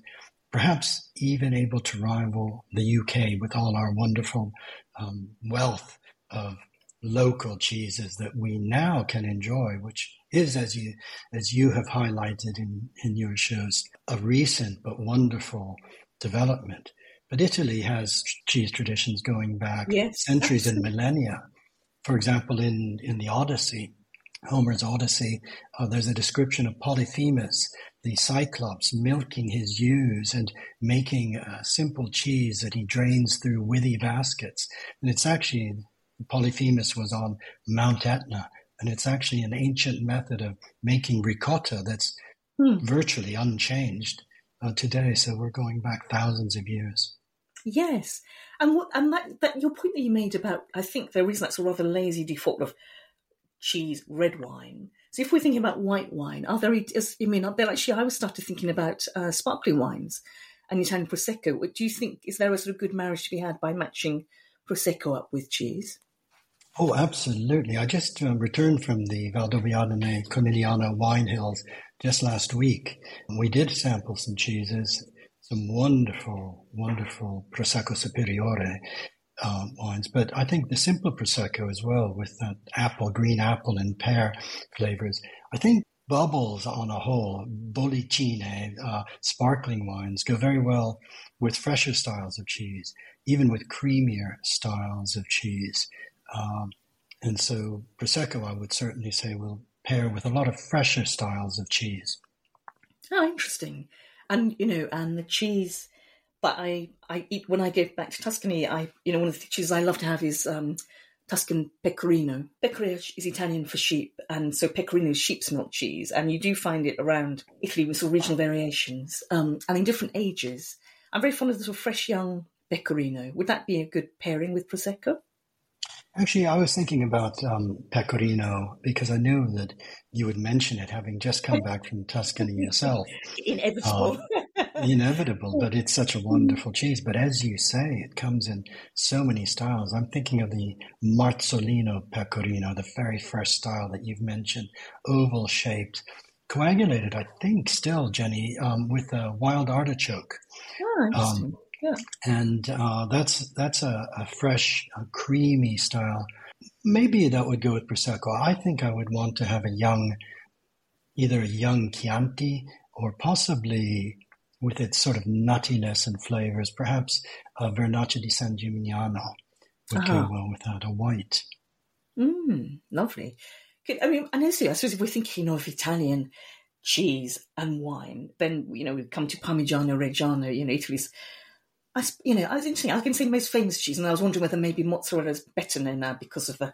perhaps even able to rival the UK with all our wonderful um, wealth of local cheeses that we now can enjoy, which is, as you as you have highlighted in, in your shows, a recent but wonderful development. But Italy has cheese traditions going back yes, centuries and millennia. For example, in, in the Odyssey, Homer's Odyssey, uh, there's a description of Polyphemus, the Cyclops, milking his ewes and making a simple cheese that he drains through withy baskets. And it's actually Polyphemus was on Mount Etna, and it's actually an ancient method of making ricotta that's hmm. virtually unchanged uh, today. So we're going back thousands of years. Yes, and what and that, that your point that you made about I think there is that sort of rather lazy default of cheese, red wine. So if we're thinking about white wine, are there? I mean, are there actually? I was started thinking about uh, sparkling wines and Italian prosecco. Do you think is there a sort of good marriage to be had by matching prosecco up with cheese? Oh, absolutely. I just uh, returned from the Valdobbiadene Conegliano wine hills just last week. We did sample some cheeses, some wonderful, wonderful Prosecco Superiore uh, wines, but I think the simple Prosecco as well with that apple, green apple and pear flavors. I think bubbles on a whole, bollicine, uh, sparkling wines go very well with fresher styles of cheese, even with creamier styles of cheese. Um, and so Prosecco, I would certainly say, will pair with a lot of fresher styles of cheese. Oh, interesting. And, you know, and the cheese that I, I eat when I go back to Tuscany, I, you know, one of the cheeses I love to have is um, Tuscan pecorino. Pecorino is Italian for sheep, and so pecorino is sheep's milk cheese, and you do find it around Italy with of regional variations um, and in different ages. I'm very fond of the sort of fresh young pecorino. Would that be a good pairing with prosecco? Actually, I was thinking about um, Pecorino because I knew that you would mention it, having just come back from Tuscany yourself. Inevitable. Uh, inevitable, but it's such a wonderful cheese. But as you say, it comes in so many styles. I'm thinking of the Marzolino Pecorino, the very first style that you've mentioned, oval shaped, coagulated, I think, still, Jenny, um, with a wild artichoke. Oh, interesting. Um, yeah. And uh, that's that's a, a fresh, a creamy style. Maybe that would go with prosecco. I think I would want to have a young, either a young Chianti or possibly with its sort of nuttiness and flavors, perhaps a Vernaccia di San Gimignano would uh-huh. go well with that, a white. Mm, lovely. I mean, and honestly, I suppose if we're thinking of Italian cheese and wine, then you know we come to Parmigiano Reggiano. You know, Italy's I, you know, I was interesting. I can see most famous cheese, and I was wondering whether maybe mozzarella is better known now because of the,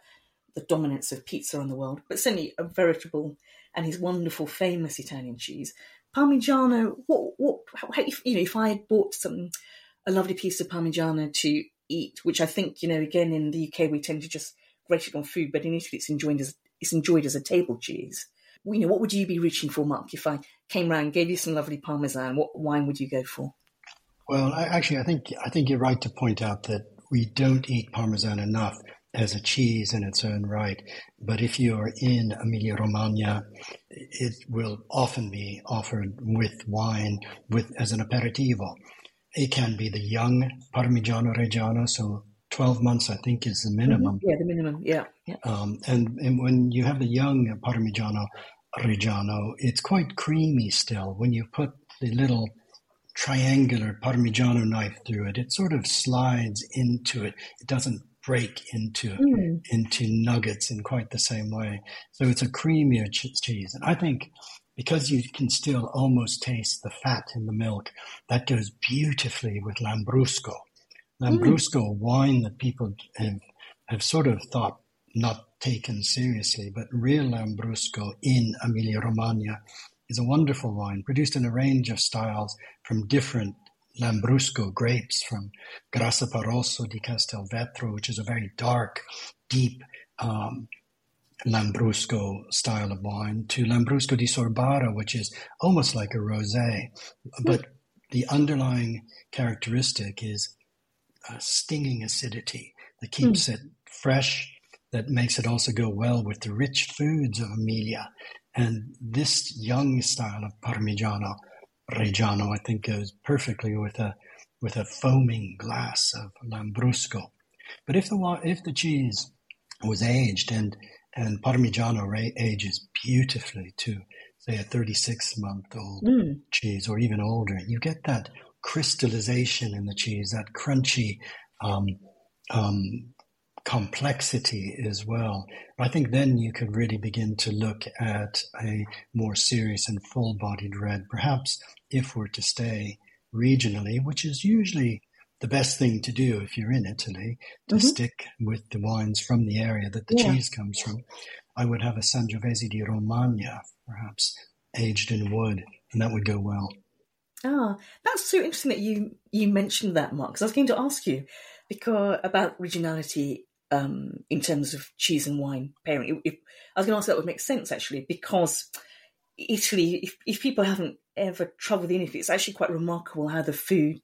the dominance of pizza in the world. But certainly a veritable and his wonderful, famous Italian cheese, Parmigiano. What, what, how, if, you know, if I had bought some a lovely piece of Parmigiano to eat, which I think, you know, again in the UK we tend to just grate it on food, but in Italy it's enjoyed as it's enjoyed as a table cheese. You know, what would you be reaching for, Marc? If I came round, gave you some lovely Parmesan, what wine would you go for? Well, I, actually, I think I think you're right to point out that we don't eat Parmesan enough as a cheese in its own right. But if you're in Emilia Romagna, it will often be offered with wine, with as an aperitivo. it can be the young Parmigiano Reggiano, so 12 months, I think, is the minimum. Mm-hmm. Yeah, the minimum. Yeah. yeah. Um, and, and when you have the young Parmigiano Reggiano, it's quite creamy still. When you put the little triangular Parmigiano knife through it, it sort of slides into it. It doesn't break into mm. into nuggets in quite the same way. So it's a creamier ch- cheese, and I think because you can still almost taste the fat in the milk, that goes beautifully with Lambrusco. Lambrusco, mm. wine that people have, have sort of thought not taken seriously, but real Lambrusco in Emilia Romagna is a wonderful wine produced in a range of styles from different Lambrusco grapes, from Grasparossa di Castelvetro, which is a very dark, deep um, Lambrusco style of wine, to Lambrusco di Sorbara, which is almost like a rosé, but the underlying characteristic is a stinging acidity that keeps mm. it fresh, that makes it also go well with the rich foods of Emilia. And this young style of Parmigiano Reggiano, I think, goes perfectly with a with a foaming glass of Lambrusco. But if the if the cheese was aged and and Parmigiano ages beautifully to say a 36 month old mm. cheese or even older, you get that crystallization in the cheese, that crunchy um, um, complexity as well. I think then you could really begin to look at a more serious and full bodied red, perhaps if we're to stay regionally, which is usually the best thing to do if you're in Italy, to mm-hmm. stick with the wines from the area that the yeah. cheese comes from. I would have a Sangiovese di Romagna, perhaps aged in wood, and that would go well. Ah, that's so interesting that you you mentioned that, Marc. Because I was going to ask you because about regionality um, in terms of cheese and wine pairing. I was going to ask that would make sense actually, because Italy, if, if people haven't ever travelled in Italy, it's actually quite remarkable how the food,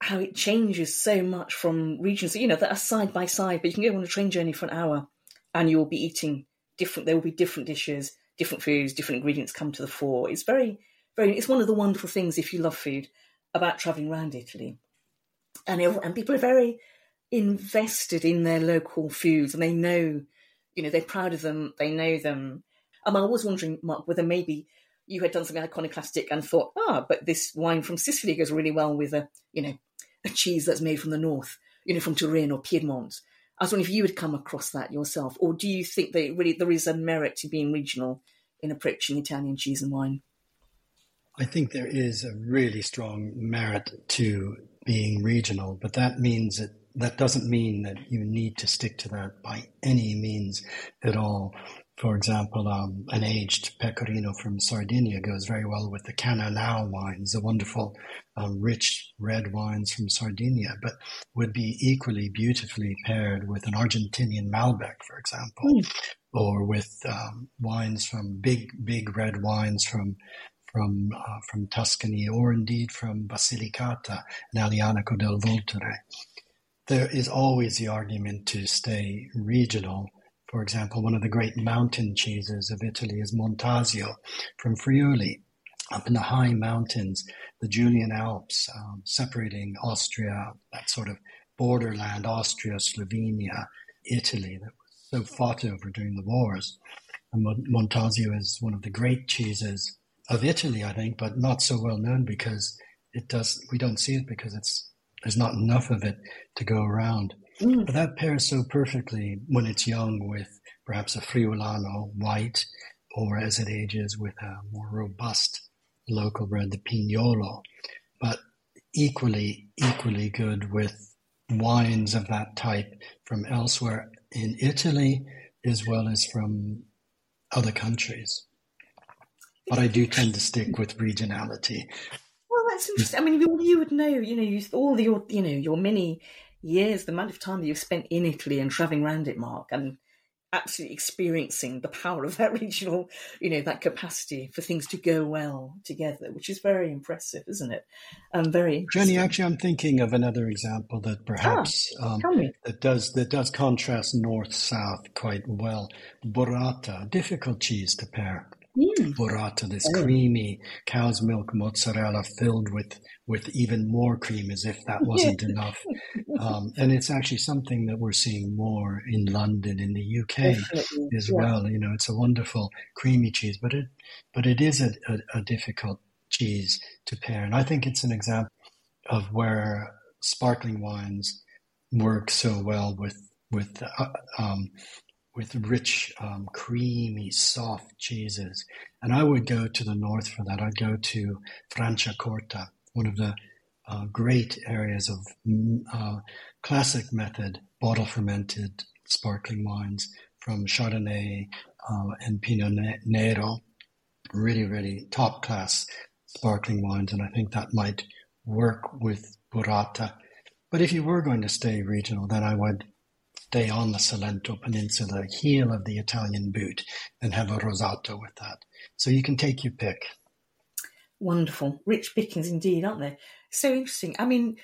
how it changes so much from regions. You know, that are side by side, but you can go on a train journey for an hour, and you'll be eating different. There will be different dishes, different foods, different ingredients come to the fore. It's very, very. It's one of the wonderful things if you love food about travelling around Italy, and and people are very invested in their local foods, and they know, you know, they're proud of them. They know them um, I was wondering, Marc, whether maybe you had done something iconoclastic and thought, ah, but this wine from Sicily goes really well with a, you know, a cheese that's made from the north, you know, from Turin or Piedmont. I was wondering if you had come across that yourself, or do you think that really there is a merit to being regional in approaching Italian cheese and wine? I think there is a really strong merit to being regional, but that means that that doesn't mean that you need to stick to that by any means at all. For example, um, an aged pecorino from Sardinia goes very well with the Cannonau wines, the wonderful, um, rich red wines from Sardinia, but would be equally beautifully paired with an Argentinian Malbec, for example, mm. or with um, wines from big, big red wines from from uh, from Tuscany, or indeed from Basilicata and Aglianico del Vulture. There is always the argument to stay regional for example, one of the great mountain cheeses of Italy is Montasio from Friuli. Up in the high mountains, the Julian Alps, um, separating Austria, that sort of borderland, Austria, Slovenia, Italy, that was so fought over during the wars. And Montasio is one of the great cheeses of Italy, I think, but not so well known because it does. We don't see it because it's there's not enough of it to go around. Mm. But that pairs so perfectly when it's young with perhaps a Friulano white, or as it ages with a more robust local red, the Pignolo. But equally, equally good with wines of that type from elsewhere in Italy as well as from other countries. But I do tend to stick with regionality. That's interesting. I mean, you, you would know, you know, all your, you know, your many years, the amount of time that you've spent in Italy and traveling around it, Marc, and absolutely experiencing the power of that regional, you know, that capacity for things to go well together, which is very impressive, isn't it? Um, very Jenny. Actually, I'm thinking of another example that perhaps ah, um, that does that does contrast north south quite well. Burrata, difficult cheese to pair. Mm. Burrata, this oh. creamy cow's milk mozzarella filled with with even more cream, as if that wasn't enough. Um, and it's actually something that we're seeing more in London, in the UK Definitely. as yeah. well. You know, it's a wonderful creamy cheese, but it but it is a, a, a difficult cheese to pair, and I think it's an example of where sparkling wines work so well with with uh, um, with rich, um, creamy, soft cheeses. And I would go to the north for that. I'd go to Franciacorta, one of the uh, great areas of mm, uh, classic method bottle fermented sparkling wines from Chardonnay uh, and Pinot Nero. Really, really top class sparkling wines. And I think that might work with burrata. But if you were going to stay regional, then I would stay on the Salento Peninsula, heel of the Italian boot, and have a rosato with that. So you can take your pick. Wonderful, rich pickings indeed, aren't they? So interesting. I mean,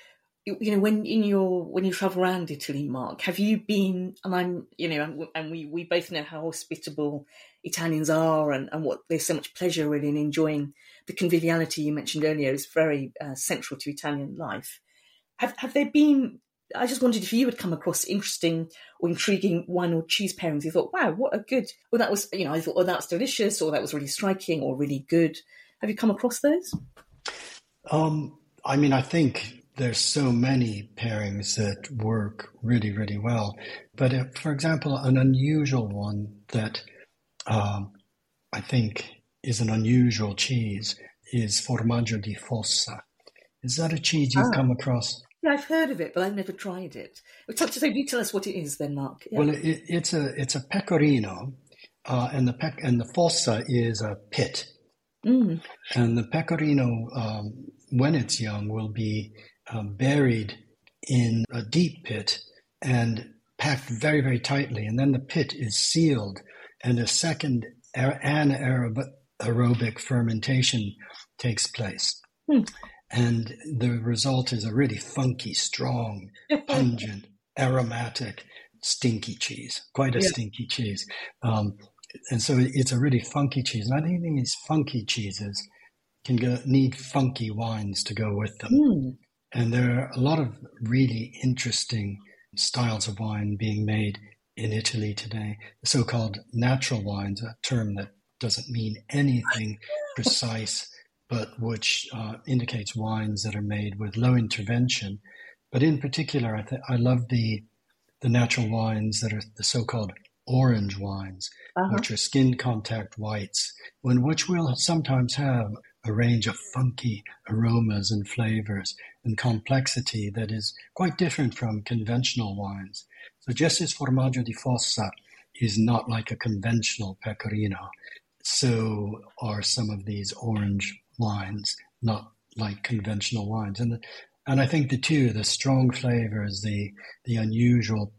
you know, when in your when you travel around Italy, Marc, have you been? And I'm, you know, and we we both know how hospitable Italians are, and and what there's so much pleasure really in enjoying the conviviality you mentioned earlier is very uh, central to Italian life. Have have there been I just wondered if you had come across interesting or intriguing wine or cheese pairings. You thought, wow, what a good, well, that was, you know, I thought, oh, that's delicious, or that was really striking, or really good. Have you come across those? Um, I mean, I think there's so many pairings that work really, really well. But uh, for example, an unusual one that um, I think is an unusual cheese is Formaggio di Fossa. Is that a cheese you've ah. come across? Yeah, I've heard of it, but I've never tried it. So, you tell us what it is, then, Marc. Yeah. Well, it, it's a it's a pecorino, uh, and the pec- and the fossa is a pit, mm. and the pecorino, um, when it's young, will be um, buried in a deep pit and packed very very tightly, and then the pit is sealed, and a second anaerobic fermentation takes place. Mm. And the result is a really funky, strong, pungent, aromatic, stinky cheese, quite a yeah. stinky cheese. Um, and so it's a really funky cheese. And I think these funky cheeses can go, need funky wines to go with them. Mm. And there are a lot of really interesting styles of wine being made in Italy today. The so called natural wines, a term that doesn't mean anything precise but which uh, indicates wines that are made with low intervention. But in particular, I, th- I love the the natural wines that are the so-called orange wines, uh-huh. which are skin contact whites, in which we'll sometimes have a range of funky aromas and flavors and complexity that is quite different from conventional wines. So just as Formaggio di Fossa is not like a conventional pecorino, so are some of these orange wines, not like conventional wines. And and I think the two, the strong flavors, the the unusual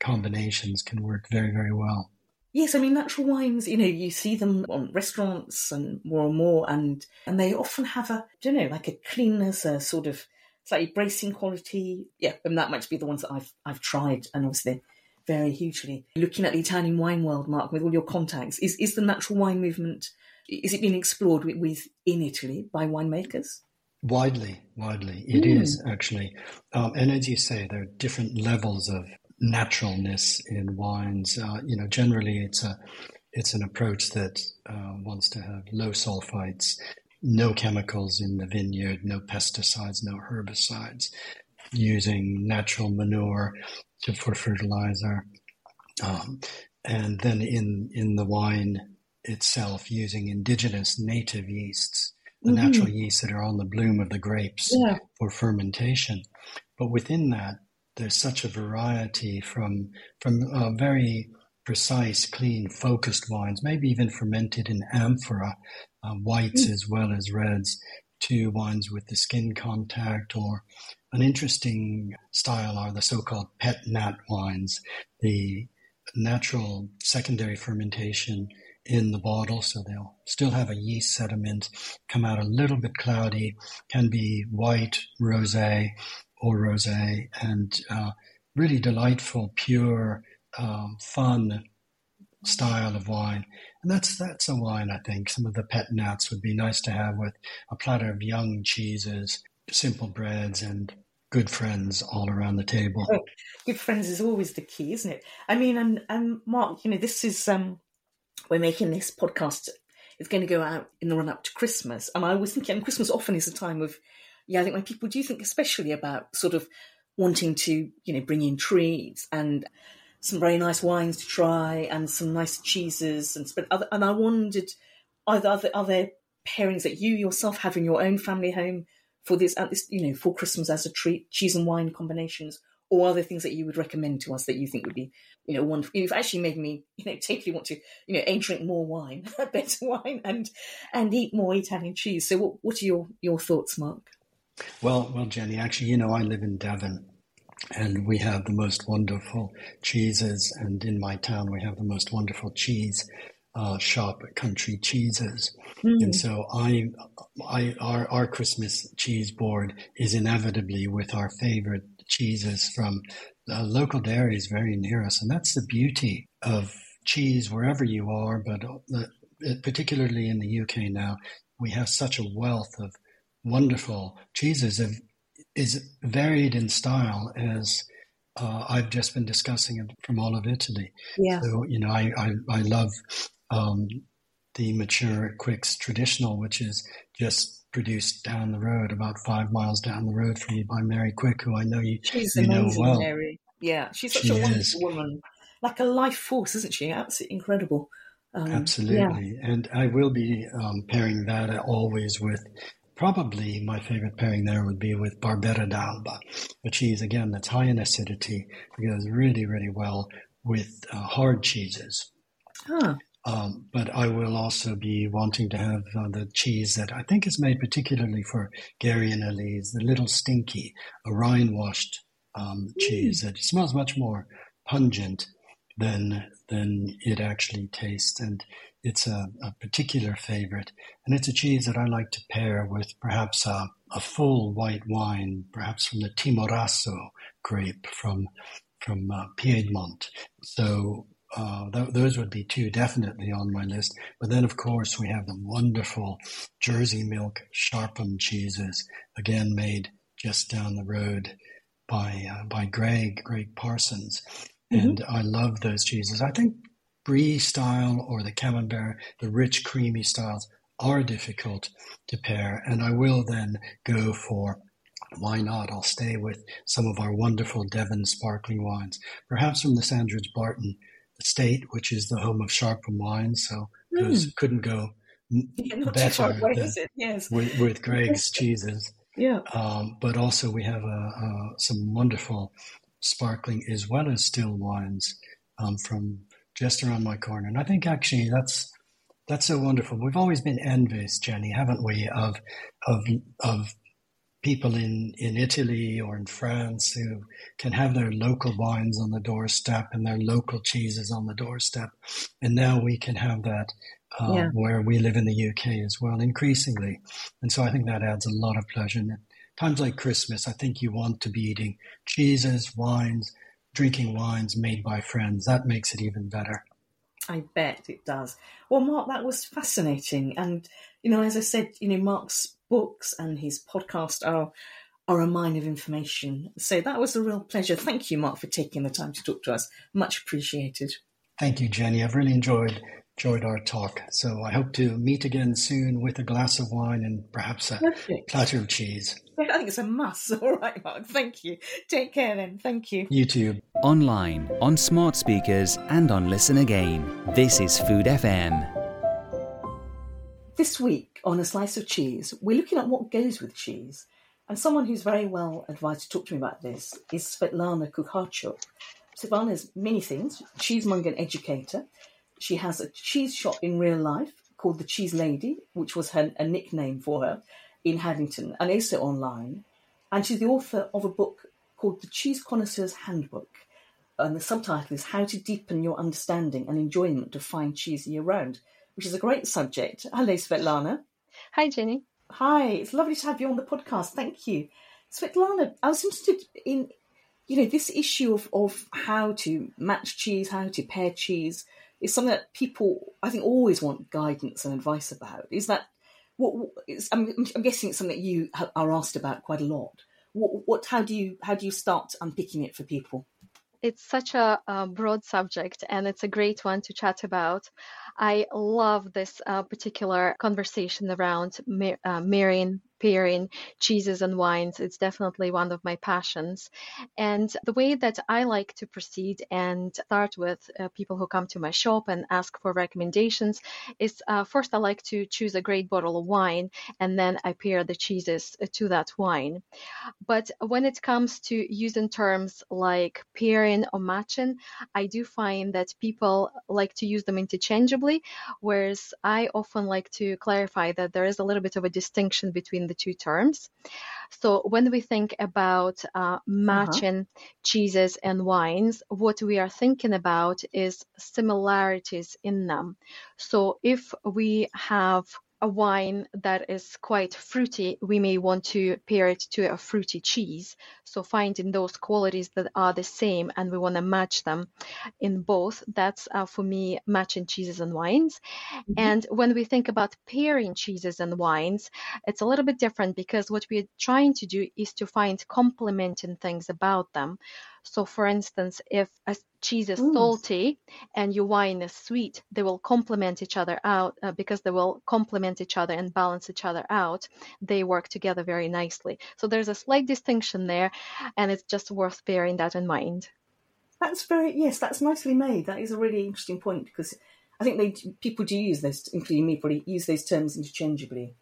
combinations, can work very very well. Yes, I mean natural wines. You know, you see them on restaurants and more and more, and and they often have a, I don't know, like a cleanness, a sort of slightly bracing quality. Yeah, and that might be the ones that I've I've tried, and obviously very hugely. Looking at the Italian wine world, Marc, with all your contacts, is is the natural wine movement is it being explored with, with in Italy by winemakers? Widely, widely, it mm. is actually, um, and as you say, there are different levels of naturalness in wines. Uh, you know, generally, it's a it's an approach that uh, wants to have low sulfites, no chemicals in the vineyard, no pesticides, no herbicides, using natural manure to, for fertilizer, um, and then in in the wine itself using indigenous native yeasts, the mm-hmm. natural yeasts that are on the bloom of the grapes yeah. for fermentation. But within that, there's such a variety from from uh, very precise, clean, focused wines, maybe even fermented in amphora, uh, whites mm. as well as reds, to wines with the skin contact or an interesting style are the so-called pet nat wines, the natural secondary fermentation in the bottle, so they'll still have a yeast sediment, come out a little bit cloudy, can be white, rosé, or rosé, and uh, really delightful, pure, um, fun style of wine. And that's that's a wine I think. Some of the pet nats would be nice to have with a platter of young cheeses, simple breads, and good friends all around the table. Good friends is always the key, isn't it? I mean, and and Marc, you know, this is um, we're making this podcast. It's going to go out in the run up to Christmas, and I was thinking, Christmas often is a time of, yeah, I think when people do think, especially about sort of wanting to, you know, bring in treats and some very nice wines to try and some nice cheeses and and I wondered, are there, are there pairings that you yourself have in your own family home for this, at this, you know, for Christmas as a treat, cheese and wine combinations, or are there things that you would recommend to us that you think would be, you know, wonderful? You've actually made me, you know, take you want to, you know, a drink more wine, better wine, and and eat more Italian cheese. So, what what are your your thoughts, Marc? Well, well, Jenny, actually, you know, I live in Devon, and we have the most wonderful cheeses. And in my town, we have the most wonderful cheese uh, shop, Country Cheeses. Mm. And so I, I, our, our Christmas cheese board is inevitably with our favorite cheeses from local dairies very near us. And that's the beauty of cheese wherever you are, but uh, particularly in the UK now, we have such a wealth of wonderful cheeses of is varied in style as uh, I've just been discussing it from all of Italy. Yeah. So, you know, I, I, I love um, the mature Quicke's traditional, which is just produced down the road, about five miles down the road from you by Mary Quicke, who I know you, she's you amazing, know well. Mary. Yeah, she's such she a wonderful is. woman. Like a life force, isn't she? Absolutely incredible. Um, Absolutely. Yeah. And I will be um, pairing that always with Probably my favorite pairing there would be with Barbera d'Alba, a cheese again that's high in acidity, it goes really, really well with uh, hard cheeses. Huh. Um, but I will also be wanting to have uh, the cheese that I think is made particularly for Gary and Elise, the Little Stinky, a rind washed um, mm. cheese that smells much more pungent than than it actually tastes. And it's a, a, particular favorite, and it's a cheese that I like to pair with perhaps a, a full white wine, perhaps from the Timorasso grape from from uh, Piedmont. So uh, th- those would be two definitely on my list. But then, of course, we have the wonderful Jersey milk Sharpham cheeses, again made just down the road by uh, by Greg Greg Parsons. Mm-hmm. And I love those cheeses. I think brie style or the camembert, the rich, creamy styles are difficult to pair. And I will then go for why not? I'll stay with some of our wonderful Devon sparkling wines, perhaps from the Sandridge Barton estate, which is the home of Sharpham wines. So mm. couldn't go yeah, better yes. with, with, Greg's cheeses. Yeah. Um, but also we have uh, uh, some wonderful sparkling as well as still wines um, from just around my corner. And I think actually that's that's so wonderful. We've always been envious, Jenny, haven't we, of of of people in, in Italy or in France who can have their local wines on the doorstep and their local cheeses on the doorstep. And now we can have that uh, yeah. where we live in the UK as well, increasingly. And so I think that adds a lot of pleasure. And times like Christmas, I think you want to be eating cheeses, wines, drinking wines made by friends. That makes it even better. I bet it does. Well, Marc, that was fascinating. And, you know, as I said, you know, Marc's books and his podcast are are a mine of information. So that was a real pleasure. Thank you, Marc, for taking the time to talk to us. Much appreciated. Thank you, Jenny. I've really enjoyed enjoyed our talk. So I hope to meet again soon with a glass of wine and perhaps a Perfect. platter of cheese. I think it's a must. All right, Marc. Thank you. Take care then. Thank you. You too. Online, on smart speakers, and on Listen Again. This is Food FM. This week on A Slice of Cheese, we're looking at what goes with cheese. And someone who's very well advised to talk to me about this is Svetlana Kukharchuk. Svetlana is many things cheesemonger and educator. She has a cheese shop in real life called the Cheese Lady, which was her a nickname for her in Haddington, and also online. And she's the author of a book called The Cheese Connoisseur's Handbook. And the subtitle is How to Deepen Your Understanding and Enjoyment of Fine Cheese Year Round, which is a great subject. Hello, Svetlana. Hi, Jenny. Hi, it's lovely to have you on the podcast. Thank you. Svetlana, I was interested in, you know, this issue of, of how to match cheese, how to pair cheese, is something that people, I think, always want guidance and advice about. Is that what? I'm, I'm, guessing it's something that you are asked about quite a lot. What, what? How do you how do you start unpicking it for people? it's such a, a, broad subject and it's a great one to chat about. I love this uh, particular conversation around uh, marrying pairing cheeses and wines. It's definitely one of my passions. And the way that I like to proceed and start with uh, people who come to my shop and ask for recommendations is uh, first I like to choose a great bottle of wine and then I pair the cheeses to that wine. But when it comes to using terms like pairing or matching, I do find that people like to use them interchangeably, whereas I often like to clarify that there is a little bit of a distinction between the two terms. So when we think about uh, uh-huh. matching uh-huh. cheeses and wines, what we are thinking about is similarities in them. So if we have a wine that is quite fruity, we may want to pair it to a fruity cheese. So finding those qualities that are the same and we want to match them in both, that's uh, for me matching cheeses and wines. Mm-hmm. And when we think about pairing cheeses and wines, it's a little bit different because what we're trying to do is to find complementing things about them. So, for instance, if a cheese is mm. salty and your wine is sweet, they will complement each other out uh, because they will complement each other and balance each other out. They work together very nicely. So, there's a slight distinction there, and it's just worth bearing that in mind. That's very yes, that's nicely made. That is a really interesting point because I think they people do use those, including me, probably use those terms interchangeably.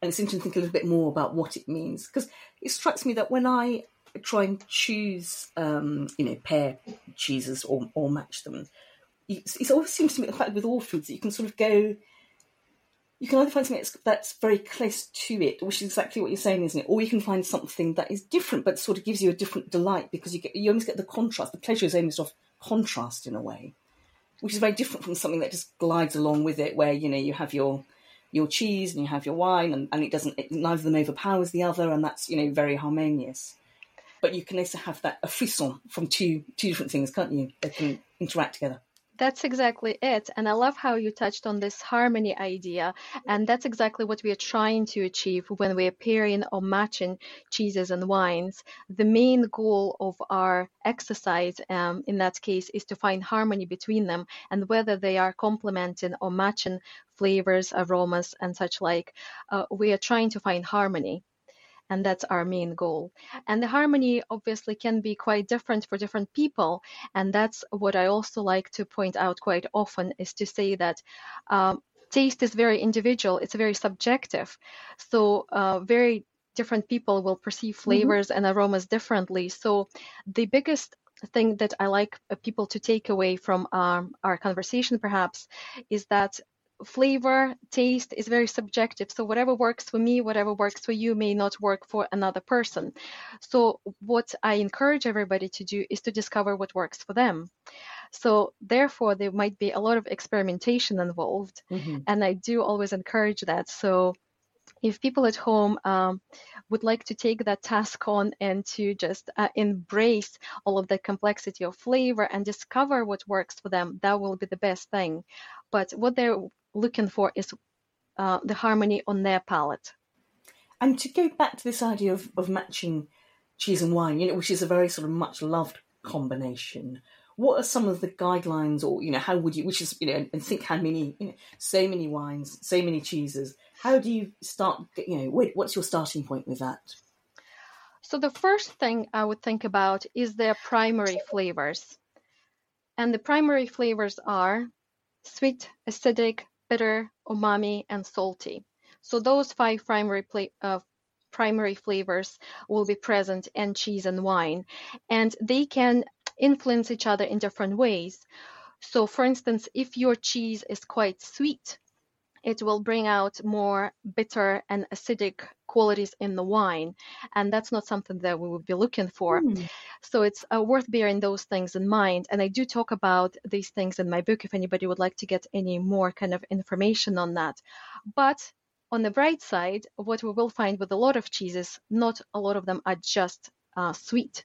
And it's interesting to think a little bit more about what it means because it strikes me that when I try and choose, um, you know, pair cheeses or, or match them. it always seems to me, in fact, with all foods, that you can sort of go, you can either find something that's, that's, very close to it, which is exactly what you're saying, isn't it? Or you can find something that is different, but sort of gives you a different delight because you get, you almost get the contrast. The pleasure is almost of contrast in a way, which is very different from something that just glides along with it, where you know you have your your cheese and you have your wine, and, and it doesn't, it, neither of them overpowers the other, and that's you know very harmonious but you can also have that a frisson from two two different things, can't you? That can interact together. That's exactly it. And I love how you touched on this harmony idea. And that's exactly what we are trying to achieve when we are pairing or matching cheeses and wines. The main goal of our exercise um, in that case is to find harmony between them and whether they are complementing or matching flavors, aromas, and such like. Uh, we are trying to find harmony and that's our main goal. And the harmony obviously can be quite different for different people, and that's what I also like to point out quite often is to say that. Um, taste is very individual it's very subjective so uh, very different people will perceive mm-hmm. flavors mm-hmm. and aromas differently so the biggest thing that I like uh, people to take away from um, our conversation, perhaps, is that flavor, taste is very subjective. So whatever works for me, whatever works for you may not work for another person. So what I encourage everybody to do is to discover what works for them. So therefore there might be a lot of experimentation involved. Mm-hmm. And I do always encourage that. So if people at home um, would like to take that task on and to just uh, embrace all of the complexity of flavor and discover what works for them, that will be the best thing. But what they're looking for is uh, the harmony on their palate. And to go back to this idea of, of matching cheese and wine, you know, which is a very sort of much loved combination. What are some of the guidelines, or you know, how would you? Which is you know, and think how many, you know, so many wines, so many cheeses. How do you start? You know, what's your starting point with that? So the first thing I would think about is their primary flavors, and the primary flavors are sweet, acidic, bitter, umami, and salty. So those five primary uh, primary flavors will be present in cheese and wine, and they can influence each other in different ways. So, for instance, if your cheese is quite sweet, it will bring out more bitter and acidic qualities in the wine. And that's not something that we would be looking for. Mm. So it's uh, worth bearing those things in mind. And I do talk about these things in my book if anybody would like to get any more kind of information on that. But on the bright side, what we will find with a lot of cheeses, not a lot of them are just uh, sweet.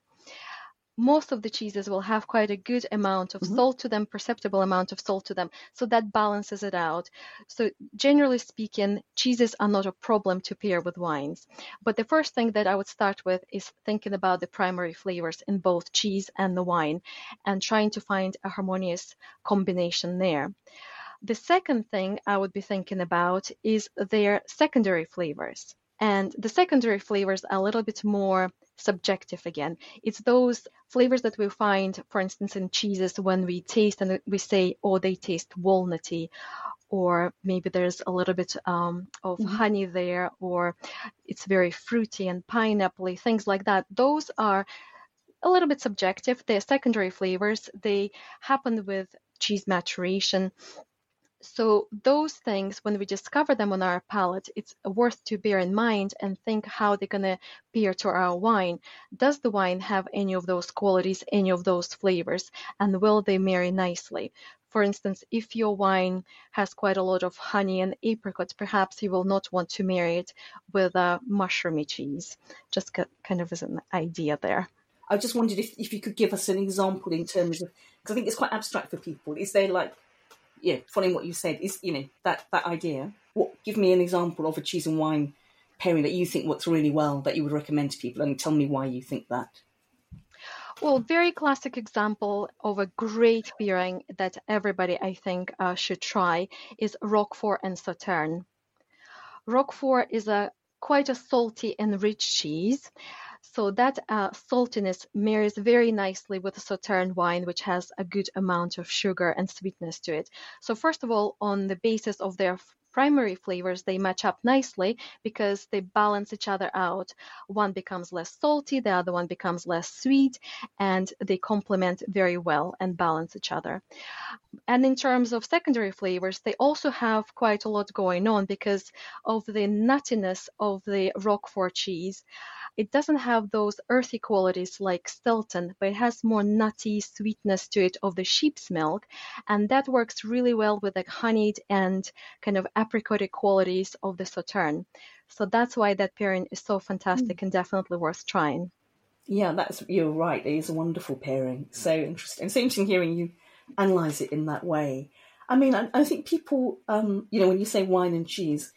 Most of the cheeses will have quite a good amount of Mhm. salt to them, perceptible amount of salt to them. So that balances it out. So generally speaking, cheeses are not a problem to pair with wines. But the first thing that I would start with is thinking about the primary flavors in both cheese and the wine and trying to find a harmonious combination there. The second thing I would be thinking about is their secondary flavors. And the secondary flavors are a little bit more subjective again. It's those flavors that we find, for instance, in cheeses when we taste and we say, oh, they taste walnutty, or maybe there's a little bit um, of Mhm. honey there, or it's very fruity and pineapple things like that. Those are a little bit subjective. They're secondary flavors. They happen with cheese maturation. So those things, when we discover them on our palate, it's worth to bear in mind and think how they're gonna pair to our wine. Does the wine have any of those qualities, any of those flavors, and will they marry nicely? For instance, if your wine has quite a lot of honey and apricots, perhaps you will not want to marry it with a mushroomy cheese. Just kind of as an idea there. I just wondered if, if you could give us an example in terms of because I think it's quite abstract for people. Is there like, yeah, following what you said, is you know that that idea? What give me an example of a cheese and wine pairing that you think works really well that you would recommend to people, and tell me why you think that. Well, very classic example of a great pairing that everybody, I think, uh, should try is Roquefort and Sauterne. Roquefort is a quite a salty and rich cheese. So that uh, saltiness marries very nicely with the Sauterne wine, which has a good amount of sugar and sweetness to it. So first of all, on the basis of their primary flavors, they match up nicely because they balance each other out. One becomes less salty, the other one becomes less sweet, and they complement very well and balance each other. And in terms of secondary flavors, they also have quite a lot going on because of the nuttiness of the Roquefort cheese. It doesn't have those earthy qualities like Stilton, but it has more nutty sweetness to it of the sheep's milk, and that works really well with the honeyed and kind of apricot qualities of the Sauterne. So that's why that pairing is so fantastic and definitely worth trying. Yeah, that's you're right. It is a wonderful pairing. So interesting. So interesting hearing you analyze it in that way. I mean, I, I think people, um, you know, when you say wine and cheese,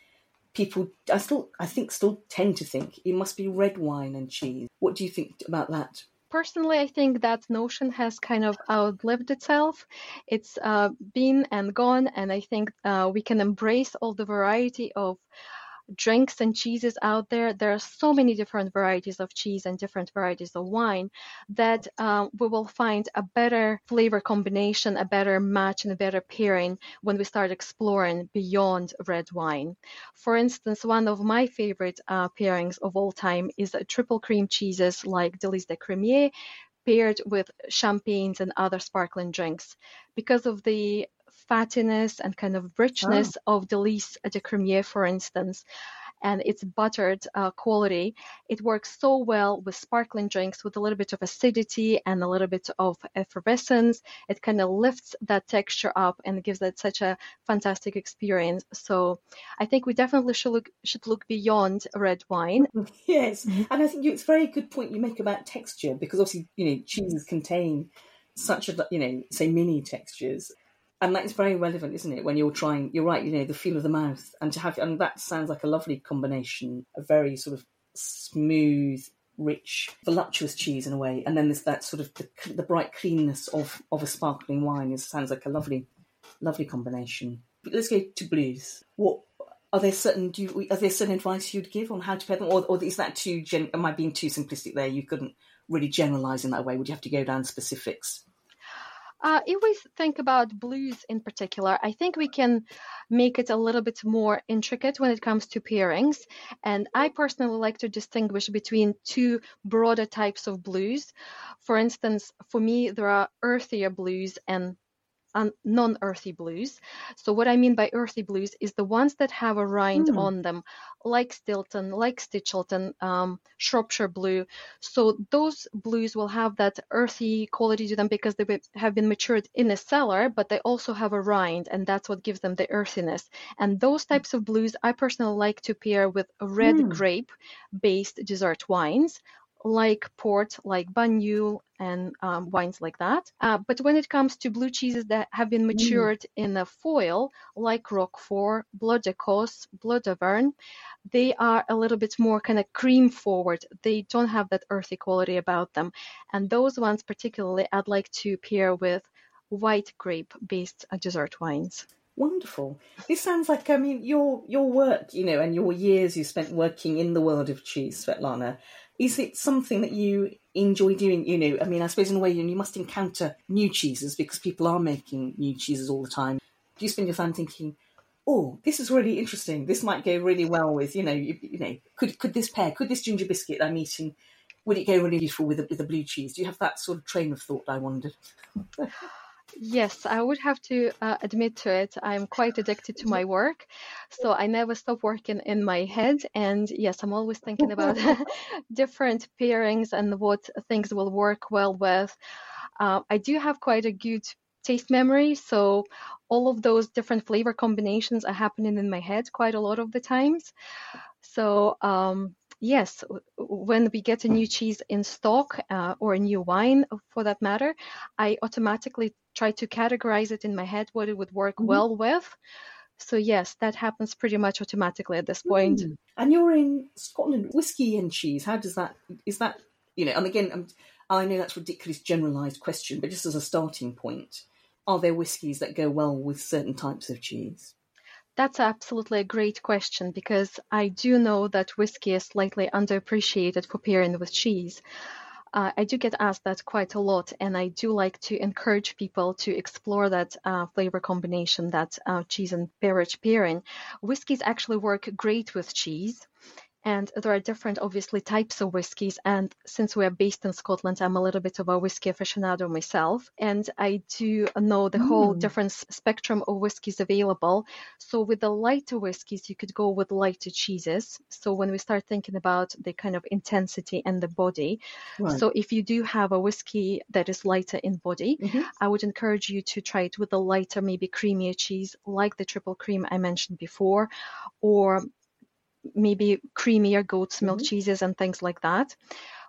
people, I still, I think, still tend to think it must be red wine and cheese. What do you think about that? Personally, I think that notion has kind of outlived itself. It's uh, been and gone, and I think uh, we can embrace all the variety of drinks and cheeses out there. There are so many different varieties of cheese and different varieties of wine that uh, we will find a better flavor combination, a better match, and a better pairing when we start exploring beyond red wine. For instance, one of my favorite uh, pairings of all time is triple cream cheeses like Délices de Crémier paired with champagnes and other sparkling drinks because of the fattiness and kind of richness ah. of Délices de uh, Crémier, for instance, and its buttered uh, quality. It works so well with sparkling drinks with a little bit of acidity and a little bit of effervescence. It kind of lifts that texture up and gives it such a fantastic experience. So I think we definitely should look should look beyond red wine. Yes, mm-hmm. and I think it's a very good point you make about texture because obviously you know cheeses mm-hmm. contain such a you know say mini textures and that's very relevant, isn't it? When you're trying, you're right. You know, the feel of the mouth, and to have, and that sounds like a lovely combination. A very sort of smooth, rich, voluptuous cheese in a way, and then there's that sort of the, the bright cleanness of of a sparkling wine. It sounds like a lovely, lovely combination. But let's go to blues. What are there certain? Do you, are there certain advice you'd give on how to pair them, or, or is that too? Gen, am I being too simplistic there? You couldn't really generalize in that way. Would you have to go down specifics? Uh, if we think about blues in particular, I think we can make it a little bit more intricate when it comes to pairings. And I personally like to distinguish between two broader types of blues. For instance, for me, there are earthier blues and un- non-earthy blues. So what I mean by earthy blues is the ones that have a rind Hmm. on them, like Stilton, like Stichelton, um, Shropshire blue. So those blues will have that earthy quality to them because they have been matured in a cellar, but they also have a rind, and that's what gives them the earthiness. And those types of blues, I personally like to pair with red Hmm. grape-based dessert wines like port, like Banyuls, and um, wines like that. Uh, but when it comes to blue cheeses that have been matured mm. in a foil, like Roquefort, Bleu d'Écosse, Bleu d'Auvergne, they are a little bit more kind of cream forward. They don't have that earthy quality about them. And those ones, particularly, I'd like to pair with white grape based uh, dessert wines. Wonderful. This sounds like I mean your your work, you know, and your years you spent working in the world of cheese, Svetlana. Is it something that you enjoy doing? You know, I mean, I suppose in a way you, must encounter new cheeses because people are making new cheeses all the time. Do you spend your time thinking, "Oh, this is really interesting. This might go really well with you know, you, you know, could could this pair, could this ginger biscuit I'm eating, would it go really useful with a, with a blue cheese?" Do you have that sort of train of thought? I wondered. Yes, I would have to uh, admit to it. I'm quite addicted to my work, so I never stop working in my head. And yes, I'm always thinking about different pairings and what things will work well with. Uh, I do have quite a good taste memory, so all of those different flavor combinations are happening in my head quite a lot of the times. So um, yes, when we get a new cheese in stock uh, or a new wine for that matter, I automatically try to categorize it in my head what it would work mm-hmm. well with. So yes, that happens pretty much automatically at this point. Mm. And you're in Scotland, whiskey and cheese. How does that? Is that you know? And again, I'm, i know that's a ridiculous generalised question, but just as a starting point, are there whiskies that go well with certain types of cheese? That's absolutely a great question because I do know that whiskey is slightly underappreciated for pairing with cheese. Uh, I do get asked that quite a lot, and I do like to encourage people to explore that uh, flavor combination, that uh, cheese and beverage pairing. Whiskeys actually work great with cheese. And there are different, obviously, types of whiskies. And since we are based in Scotland, I'm a little bit of a whiskey aficionado myself. And I do know the mm. whole different spectrum of whiskies available. So with the lighter whiskies, you could go with lighter cheeses. So when we start thinking about the kind of intensity and the body, right. so if you do have a whiskey that is lighter in body, mm-hmm. I would encourage you to try it with a lighter, maybe creamier cheese, like the triple cream I mentioned before, or maybe creamier goat's milk mm-hmm. cheeses and things like that.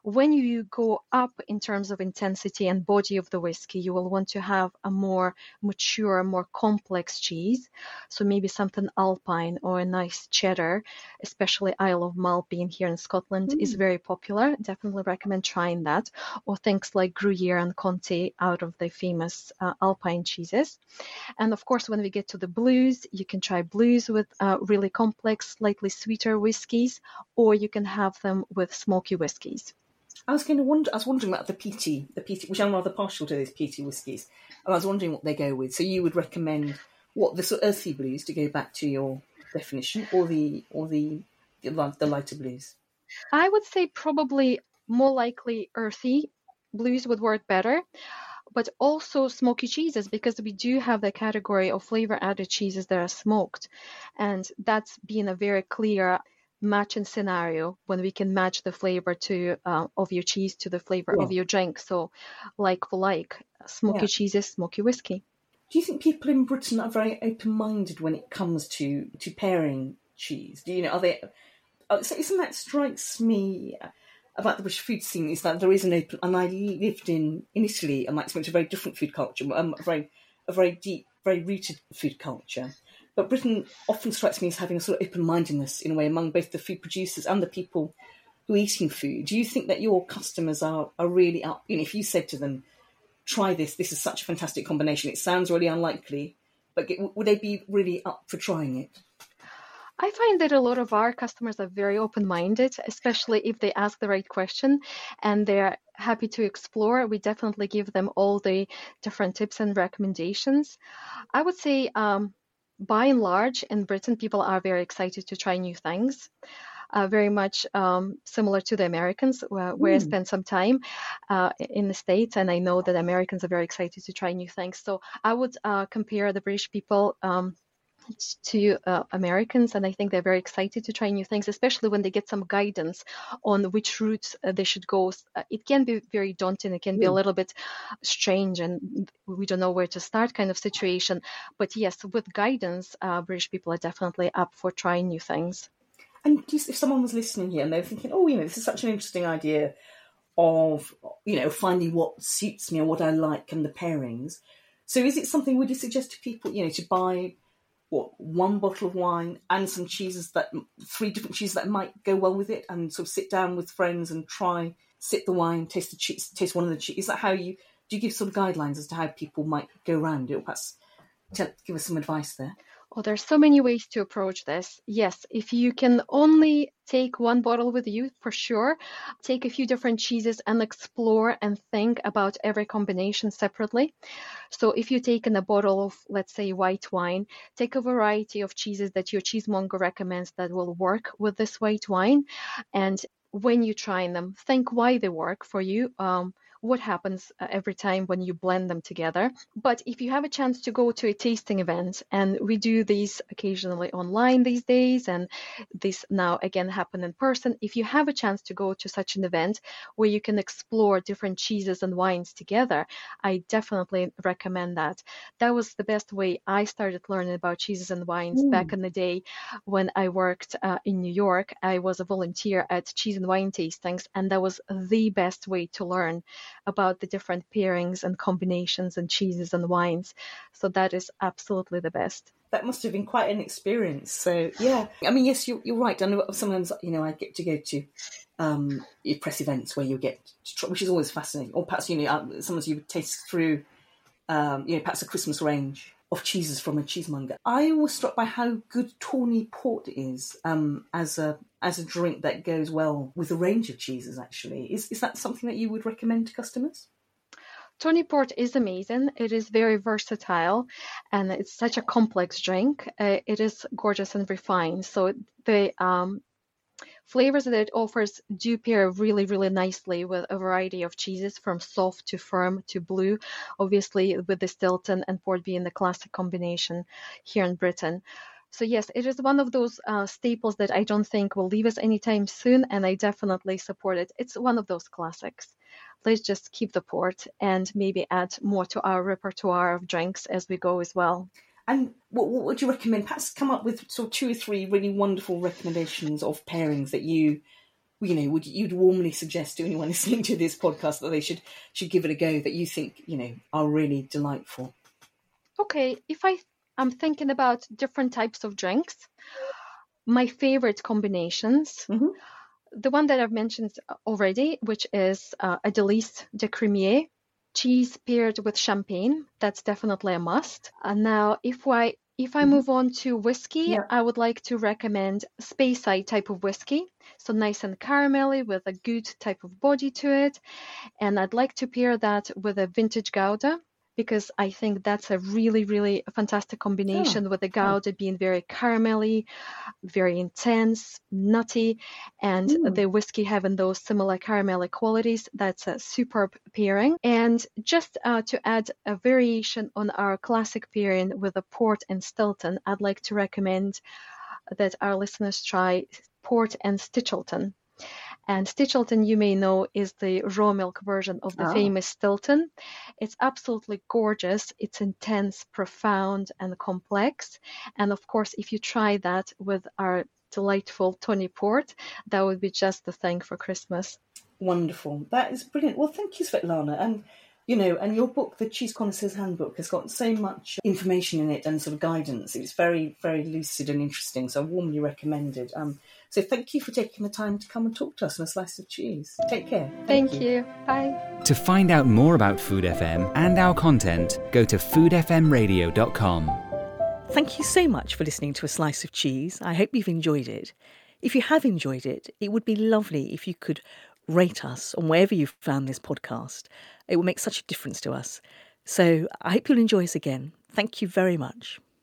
When you go up in terms of intensity and body of the whiskey, you will want to have a more mature, more complex cheese. So maybe something alpine or a nice cheddar, especially Isle of Mull being here in Scotland mm. is very popular. Definitely recommend trying that. Or things like Gruyere and Comté out of the famous uh, alpine cheeses. And of course, when we get to the blues, you can try blues with uh, really complex, slightly sweeter whiskies, or you can have them with smoky whiskies. I was going to wonder. I was wondering about the peaty, the peaty, which I'm rather partial to these peaty whiskies, and I was wondering what they go with. So you would recommend what the sort of earthy blues to go back to your definition, or the or the the lighter blues? I would say probably more likely earthy blues would work better but also smoky cheeses because we do have the category of flavor added cheeses that are smoked and that's been a very clear matching scenario when we can match the flavor to uh, of your cheese to the flavor yeah. of your drink. So, like for like, smoky yeah. cheeses, smoky whiskey. Do you think people in Britain are very open-minded when it comes to to pairing cheese? Do you know? Are they? Uh, so isn't that strikes me about the British food scene is that there is an open. And I lived in in Italy, and I experienced a very different food culture, um, a very a very deep, very rooted food culture. But Britain often strikes me as having a sort of open mindedness in a way among both the food producers and the people who are eating food. Do you think that your customers are, are really up? You know, if you said to them, try this, this is such a fantastic combination, it sounds really unlikely, but would they be really up for trying it? I find that a lot of our customers are very open minded, especially if they ask the right question and they're happy to explore. We definitely give them all the different tips and recommendations. I would say um, by and large, in Britain, people are very excited to try new things. Uh, very much um, similar to the Americans, where, where mm. I hmm. spent some time uh, in the States, and I know that Americans are very excited to try new things. So I would uh, compare the British people um, to uh, Americans, and I think they're very excited to try new things, especially when they get some guidance on which routes uh, they should go. Uh, it can be very daunting, it can be a little bit strange, and we don't know where to start kind of situation. But yes, with guidance, uh, British people are definitely up for trying new things. And if someone was listening here and they're thinking, oh, you know, this is such an interesting idea, of you know finding what suits me and what I like and the pairings. So is it something would you suggest to people you know to buy what one bottle of wine and some cheeses that three different cheeses that might go well with it and sort of sit down with friends and try sip the wine, taste the cheese, taste one of the cheese. Is that how you do? You give sort of guidelines as to how people might go around it, or perhaps tell, give us some advice there. Oh, there's so many ways to approach this. Yes, if you can only take one bottle with you, for sure, take a few different cheeses and explore and think about every combination separately. So if you take in a bottle of, let's say, white wine, take a variety of cheeses that your cheesemonger recommends that will work with this white wine. And when you're trying them, think why they work for you. Um, what happens uh, every time when you blend them together. But if you have a chance to go to a tasting event, and we do these occasionally online these days, and this now again happen in person, if you have a chance to go to such an event where you can explore different cheeses and wines together, I definitely recommend that. That was the best way I started learning about cheeses and wines mm. back in the day when I worked uh, in New York. I was a volunteer at cheese and wine tastings, and that was the best way to learn about the different pairings and combinations and cheeses and wines. So that is absolutely the best. That must have been quite an experience. So yeah, I mean, yes, you're, you're right. I know sometimes you know I get to go to um, press events where you get, try, which is always fascinating. Or perhaps you know uh, sometimes you taste through, um, you know, perhaps a Christmas range of cheeses from a cheesemonger. I was struck by how good tawny port is um, as a as a drink that goes well with a range of cheeses. Actually, is is that something that you would recommend to customers? Tawny port is amazing. It is very versatile, and it's such a complex drink. Uh, it is gorgeous and refined. So the um, Flavors that it offers do pair really, really nicely with a variety of cheeses from soft to firm to blue, obviously with the Stilton and port being the classic combination here in Britain. So yes, it is one of those uh, staples that I don't think will leave us anytime soon, and I definitely support it. It's one of those classics. Let's just keep the port and maybe add more to our repertoire of drinks as we go as well. And what, what would you recommend? Perhaps come up with sort of two or three really wonderful recommendations of pairings that you, you know, would you'd warmly suggest to anyone listening to this podcast that they should should give it a go that you think you know are really delightful. Okay, if I I'm thinking about different types of drinks, my favorite combinations. Mm-hmm. The one that I've mentioned already, which is uh, a Délice de Crémier, cheese paired with champagne. That's definitely a must. And now, if I if I mm-hmm. move on to whiskey, yeah. I would like to recommend Speyside type of whiskey. So nice and caramelly with a good type of body to it. And I'd like to pair that with a vintage Gouda because I think that's a really, really fantastic combination with the Gouda being very caramelly, very intense, nutty, and mm. the whiskey having those similar caramelly qualities. That's a superb pairing. And just uh, to add a variation on our classic pairing with a port and Stilton, I'd like to recommend that our listeners try port and Stichelton. And Stichelton, you may know, is the raw milk version of the oh. famous Stilton. It's absolutely gorgeous. It's intense, profound, and complex. And of course, if you try that with our delightful Tawny Port, that would be just the thing for Christmas. Wonderful. That is brilliant. Well, thank you, Svetlana. And you know, and your book, the Cheese Connoisseur's Handbook, has got so much information in it and sort of guidance. It's very, very lucid and interesting. So I warmly recommend it. Um, so thank you for taking the time to come and talk to us on a slice of cheese. Take care. Thank, thank you. you. Bye. To find out more about Food FM and our content, go to foodfmradio.com. Thank you so much for listening to A Slice of Cheese. I hope you've enjoyed it. If you have enjoyed it, it would be lovely if you could rate us on wherever you've found this podcast. It will make such a difference to us. So I hope you'll enjoy us again. Thank you very much.